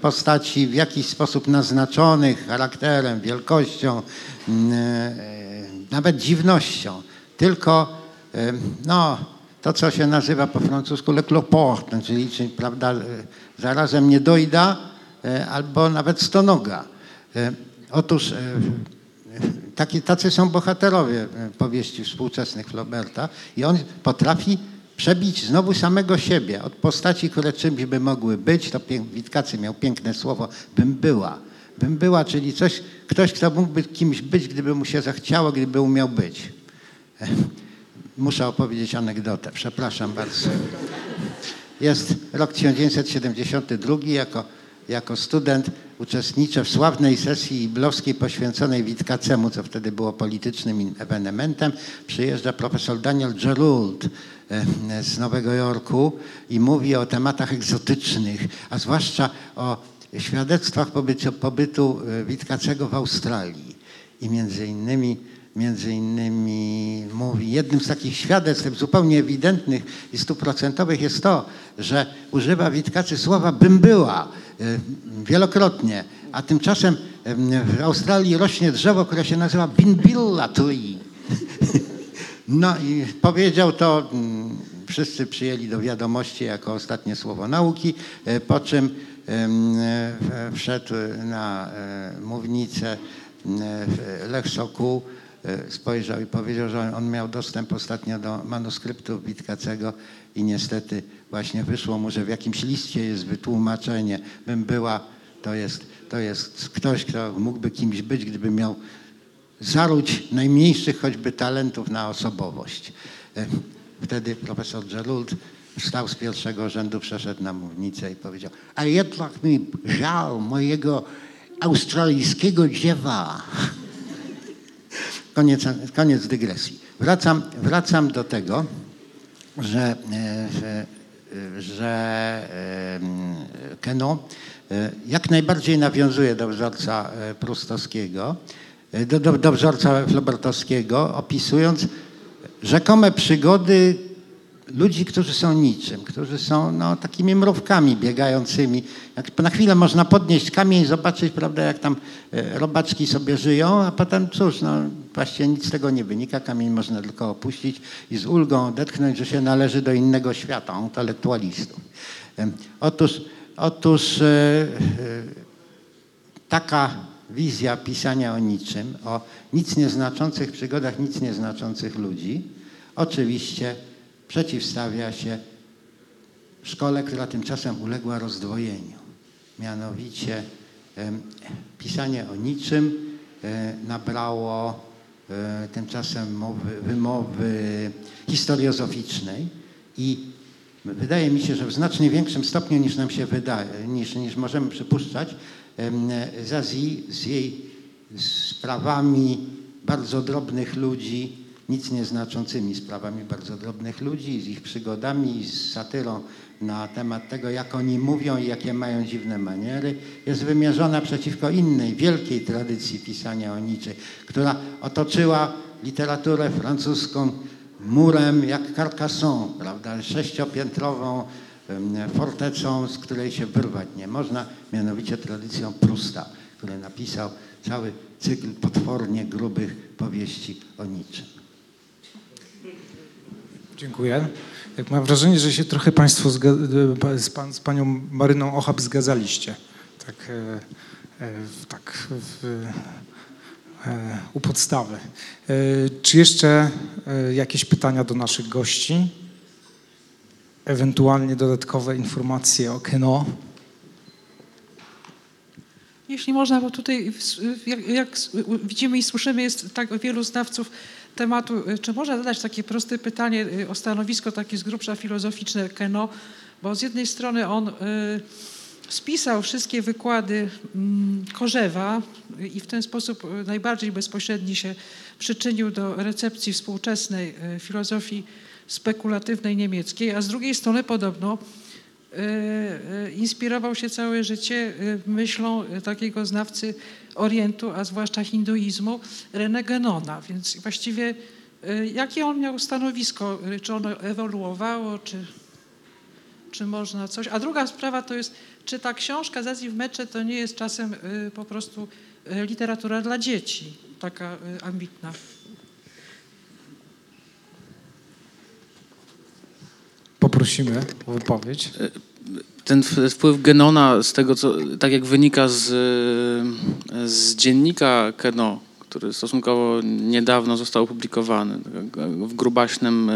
postaci w jakiś sposób naznaczonych charakterem, wielkością, mm, e, nawet dziwnością, tylko e, no, to, co się nazywa po francusku le cloporte, czyli, czyli prawda, e, zarazem nie dojda e, albo nawet stonoga. E, Otóż e, Taki, tacy są bohaterowie e, powieści współczesnych Flauberta i on potrafi przebić znowu samego siebie od postaci, które czymś by mogły być. To Witkacy miał piękne słowo, bym była. Bym była, czyli coś, ktoś, kto mógłby kimś być, gdyby mu się zachciało, gdyby umiał być. Muszę opowiedzieć anegdotę, przepraszam bardzo. Jest rok 1972, jako, jako student uczestniczę w sławnej sesji iblowskiej poświęconej Witkacemu, co wtedy było politycznym ewenementem. Przyjeżdża profesor Daniel Gerald e, z Nowego Jorku i mówi o tematach egzotycznych, a zwłaszcza o świadectwach pobytu, pobytu e, Witkacego w Australii. I między innymi między innymi mówi, jednym z takich świadectw zupełnie ewidentnych i stuprocentowych jest to, że używa Witkacy słowa bym była e, wielokrotnie, a tymczasem em, w Australii rośnie drzewo, które się nazywa Binbilla tree. No i powiedział to, mm, wszyscy przyjęli do wiadomości jako ostatnie słowo nauki, e, po czym e, wszedł na e, mównicę Lech Sokół, spojrzał i powiedział, że on miał dostęp ostatnio do manuskryptu Witkacego i niestety właśnie wyszło mu, że w jakimś liście jest wytłumaczenie, bym była, to jest, to jest ktoś, kto mógłby kimś być, gdyby miał zaródź najmniejszych choćby talentów na osobowość. E, Wtedy profesor Gerald wstał z pierwszego rzędu, przeszedł na mównicę i powiedział, a jednak mi żal mojego australijskiego dziewa. Koniec, koniec dygresji. Wracam, wracam do tego, że, e, że, e, że Keno jak najbardziej nawiązuje do wzorca prustowskiego, do, do, do wzorca flaubertowskiego, opisując rzekome przygody ludzi, którzy są niczym, którzy są no, takimi mrówkami biegającymi. Jak na chwilę można podnieść kamień i zobaczyć, prawda, jak tam e, robaczki sobie żyją, a potem cóż, no, właściwie nic z tego nie wynika. Kamień można tylko opuścić i z ulgą odetchnąć, że się należy do innego świata, intelektualistów. Em, Otóż, otóż e, e, taka wizja pisania o niczym, o nic nieznaczących przygodach nic nieznaczących ludzi, oczywiście przeciwstawia się szkole, która tymczasem uległa rozdwojeniu. Mianowicie pisanie o niczym e, nabrało e, tymczasem mowy, wymowy historiozoficznej i wydaje mi się, że w znacznie większym stopniu niż nam się wydaje, niż, niż możemy przypuszczać, em, Zazie z jej sprawami bardzo drobnych ludzi, nic nieznaczącymi sprawami bardzo drobnych ludzi, z ich przygodami, z satyrą na temat tego, jak oni mówią i jakie mają dziwne maniery, jest wymierzona przeciwko innej, wielkiej tradycji pisania o niczej, która otoczyła literaturę francuską murem jak Carcassonne, prawda, sześciopiętrową fortecą, z której się wyrwać nie można, mianowicie tradycją Prusta, który napisał cały cykl potwornie grubych powieści o niczym. Dziękuję. Jak mam wrażenie, że się trochę Państwo pa- z, pan, z Panią Maryną Ochab zgadzaliście. Tak, e, e, tak w, e, u podstawy. E, czy jeszcze e, jakieś pytania do naszych gości? Ewentualnie dodatkowe informacje o Keno? Jeśli można, bo tutaj jak, jak widzimy i słyszymy, jest tak wielu znawców tematu. Czy można zadać takie proste pytanie y, o stanowisko takie z grubsza filozoficzne Keno? Bo z jednej strony on y, spisał wszystkie wykłady mm, Korzewa y, i w ten sposób y, najbardziej bezpośredni się przyczynił do recepcji współczesnej y, filozofii spekulatywnej niemieckiej, a z drugiej strony podobno e, e, inspirował się całe życie e, myślą takiego znawcy Orientu, a zwłaszcza hinduizmu, René Genona. Więc właściwie jakie on miał stanowisko? Czy ono ewoluowało, czy, czy można coś? A druga sprawa to jest, czy ta książka Zazi w mecze to nie jest czasem po prostu literatura dla dzieci, taka ambitna? Poprosimy o wypowiedź. ten w- wpływ Genona, z tego co, tak jak wynika z, z dziennika Keno, który stosunkowo niedawno został opublikowany tak, w grubaśnym e,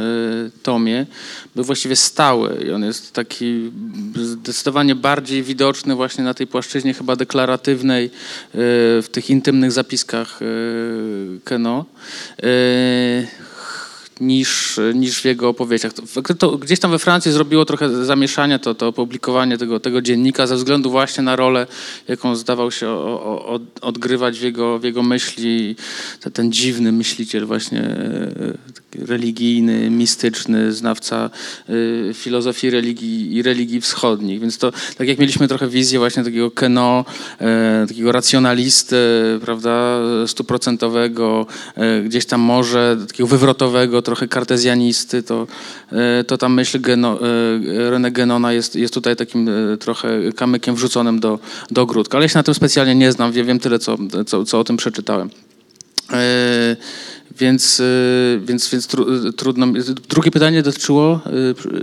tomie, był właściwie stały i on jest taki zdecydowanie bardziej widoczny właśnie na tej płaszczyźnie chyba deklaratywnej, e, w tych intymnych zapiskach e, Keno. Niż, niż w jego opowieściach. To, to gdzieś tam we Francji zrobiło trochę zamieszania to, to opublikowanie tego, tego dziennika ze względu właśnie na rolę, jaką zdawał się o, o, od, odgrywać w jego, w jego myśli ten, dziwny myśliciel właśnie e, religijny, mistyczny, znawca e, filozofii religii i religii wschodnich. Więc to tak jak mieliśmy trochę wizję właśnie takiego keno, e, takiego racjonalisty, prawda, stuprocentowego, gdzieś tam może takiego wywrotowego, trochę kartezjanisty, to, e, to ta myśl Geno, e, René Genona jest, jest tutaj takim e, trochę kamykiem wrzuconym do, do ogródka. Ale ja się na tym specjalnie nie znam, wiem, wiem tyle, co, co, co o tym przeczytałem. Więc, więc, więc tru, trudno. mi- Drugie pytanie dotyczyło.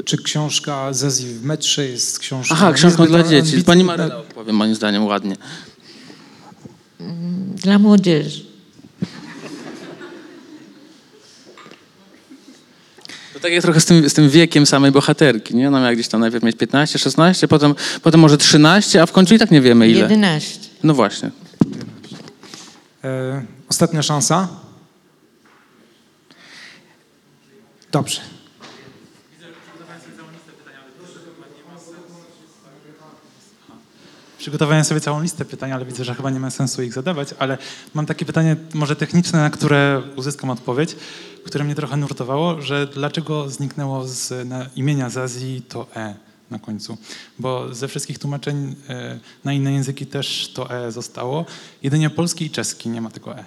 Czy książka Zazie w metrze jest książką... Aha, książką dla dzieci. Pani Maryna opowie moim zdaniem ładnie. Dla młodzieży. Tak jak trochę z tym, z tym wiekiem samej bohaterki, nie? Ona miała gdzieś tam najpierw mieć 15, 16, potem, potem może 13, a w końcu i tak nie wiemy ile. 11. No właśnie. E, ostatnia szansa? Dobrze. Przygotowałem sobie całą listę pytań, ale widzę, że chyba nie ma sensu ich zadawać, ale mam takie pytanie może techniczne, na które uzyskam odpowiedź, które mnie trochę nurtowało, że dlaczego zniknęło z na imienia Zazji to E na końcu? Bo ze wszystkich tłumaczeń e, na inne języki też to E zostało. Jedynie polski i czeski nie ma tego E.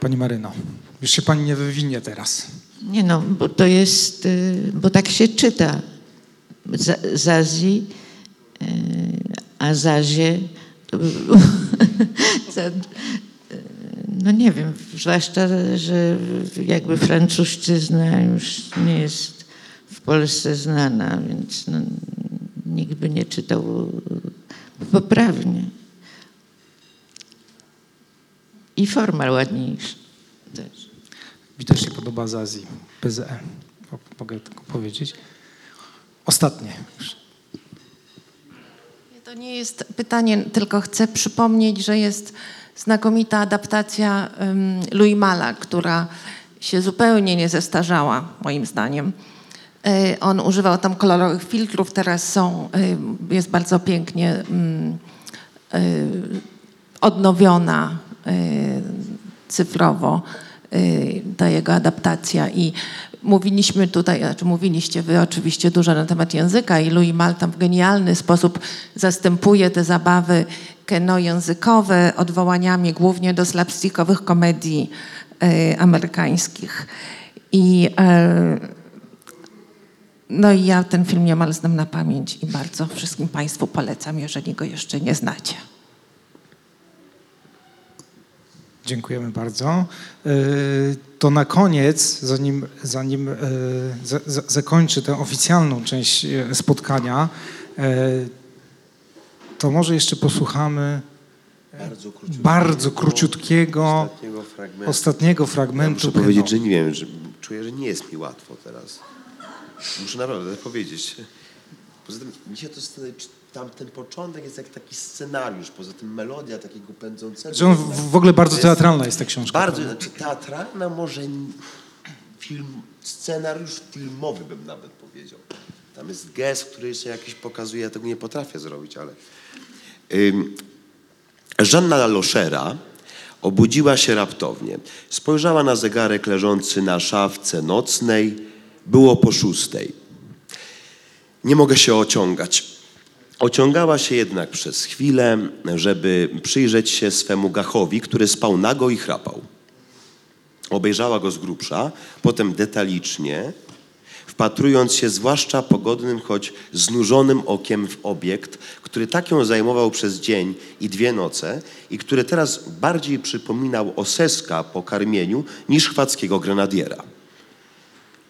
Pani Maryno, już się pani nie wywinie teraz. Nie no, bo to jest, y, bo tak się czyta. Zazi, y, a Zazie to by było za- no nie wiem, zwłaszcza, że jakby francuszczyzna już nie jest w Polsce znana, więc no, nikt by nie czytał poprawnie. I forma ładniejsza. też. Mi też się podoba z Azji, bez E, mogę tylko powiedzieć. Ostatnie. To nie jest pytanie, tylko chcę przypomnieć, że jest znakomita adaptacja um, Louis Mala, która się zupełnie nie zestarzała, moim zdaniem. E, On używał tam kolorowych filtrów, teraz są, e, jest bardzo pięknie mm, e, odnowiona cyfrowo ta jego adaptacja i mówiliśmy tutaj, znaczy mówiliście wy oczywiście dużo na temat języka i Louis Mal tam w genialny sposób zastępuje te zabawy keno językowe odwołaniami głównie do slapstickowych komedii e, amerykańskich. I e, no i ja ten film niemal znam na pamięć i bardzo wszystkim Państwu polecam, jeżeli go jeszcze nie znacie. Dziękujemy bardzo. E, To na koniec, zanim, zanim za, za, zakończę tę oficjalną część spotkania, to może jeszcze posłuchamy Bardzo króciutko. bardzo króciutkiego Ostatniego fragmentu. ostatniego Ja fragmentu. muszę powiedzieć, że nie wiem, że czuję, że nie jest mi łatwo teraz. Muszę naprawdę powiedzieć. Poza tym dzisiaj to jest, tam ten początek jest jak taki scenariusz, poza tym melodia takiego pędzącego. Że on w, w ogóle bardzo To teatralna jest ta książka. Bardzo, prawda? znaczy teatralna, może film, scenariusz filmowy bym nawet powiedział. Tam jest gest, który jeszcze jakiś pokazuje, ja tego nie potrafię zrobić, ale... Żanna Loszera obudziła się raptownie. Spojrzała na zegarek leżący na szafce nocnej. Było po szóstej. Nie mogę się ociągać. Ociągała się jednak przez chwilę, żeby przyjrzeć się swemu gachowi, który spał nago i chrapał. Obejrzała go z grubsza, potem detalicznie, wpatrując się zwłaszcza pogodnym, choć znużonym okiem w obiekt, który tak ją zajmował przez dzień i dwie noce i który teraz bardziej przypominał oseska po karmieniu niż chwackiego grenadiera.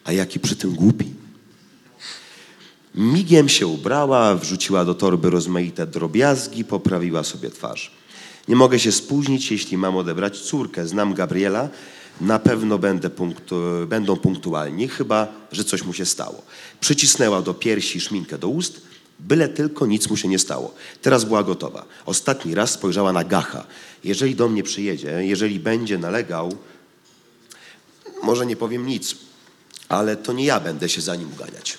A jaki przy tym głupi. Migiem się ubrała, wrzuciła do torby rozmaite drobiazgi, poprawiła sobie twarz. Nie mogę się spóźnić, jeśli mam odebrać córkę. Znam Gabriela, na pewno będę punktu, będą punktualni, chyba że coś mu się stało. Przycisnęła do piersi szminkę do ust, byle tylko nic mu się nie stało. Teraz była gotowa. Ostatni raz spojrzała na Gacha. Jeżeli do mnie przyjedzie, jeżeli będzie nalegał, może nie powiem nic, ale to nie ja będę się za nim uganiać.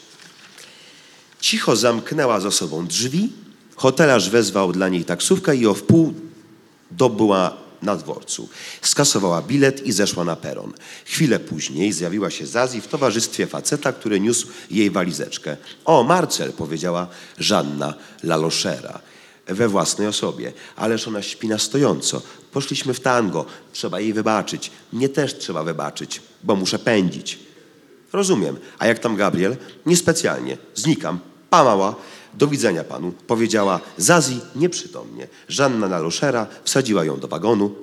Cicho zamknęła za sobą drzwi. Hotelarz wezwał dla niej taksówkę i o wpół dobyła na dworcu. Skasowała bilet i zeszła na peron. Chwilę później zjawiła się Zazi w towarzystwie faceta, który niósł jej walizeczkę. O, Marcel, powiedziała Żanna Laloszera we własnej osobie. Ależ ona śpi na stojąco. Poszliśmy w tango. Trzeba jej wybaczyć. Mnie też trzeba wybaczyć, bo muszę pędzić. Rozumiem. A jak tam Gabriel? Niespecjalnie. Znikam. Pa mała. Do widzenia panu. Powiedziała Zazi nieprzytomnie. Żanna Naloszera wsadziła ją do wagonu.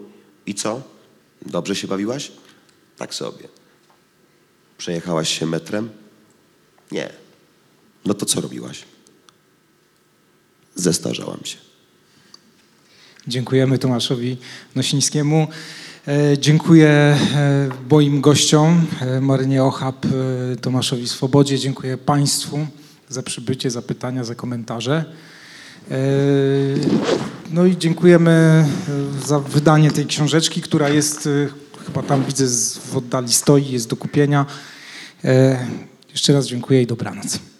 I co? Dobrze się bawiłaś? Tak sobie. Przejechałaś się metrem? Nie. No to co robiłaś? Zestarzałam się. Dziękujemy Tomaszowi Nosińskiemu. E, Dziękuję e, moim gościom, e, Marynie Ochab, Tomaszowi Swobodzie. Dziękuję Państwu za przybycie, za pytania, za komentarze. E, No i dziękujemy e, za wydanie tej książeczki, która jest, e, chyba tam widzę w oddali stoi, jest do kupienia. Jeszcze raz dziękuję i dobranoc.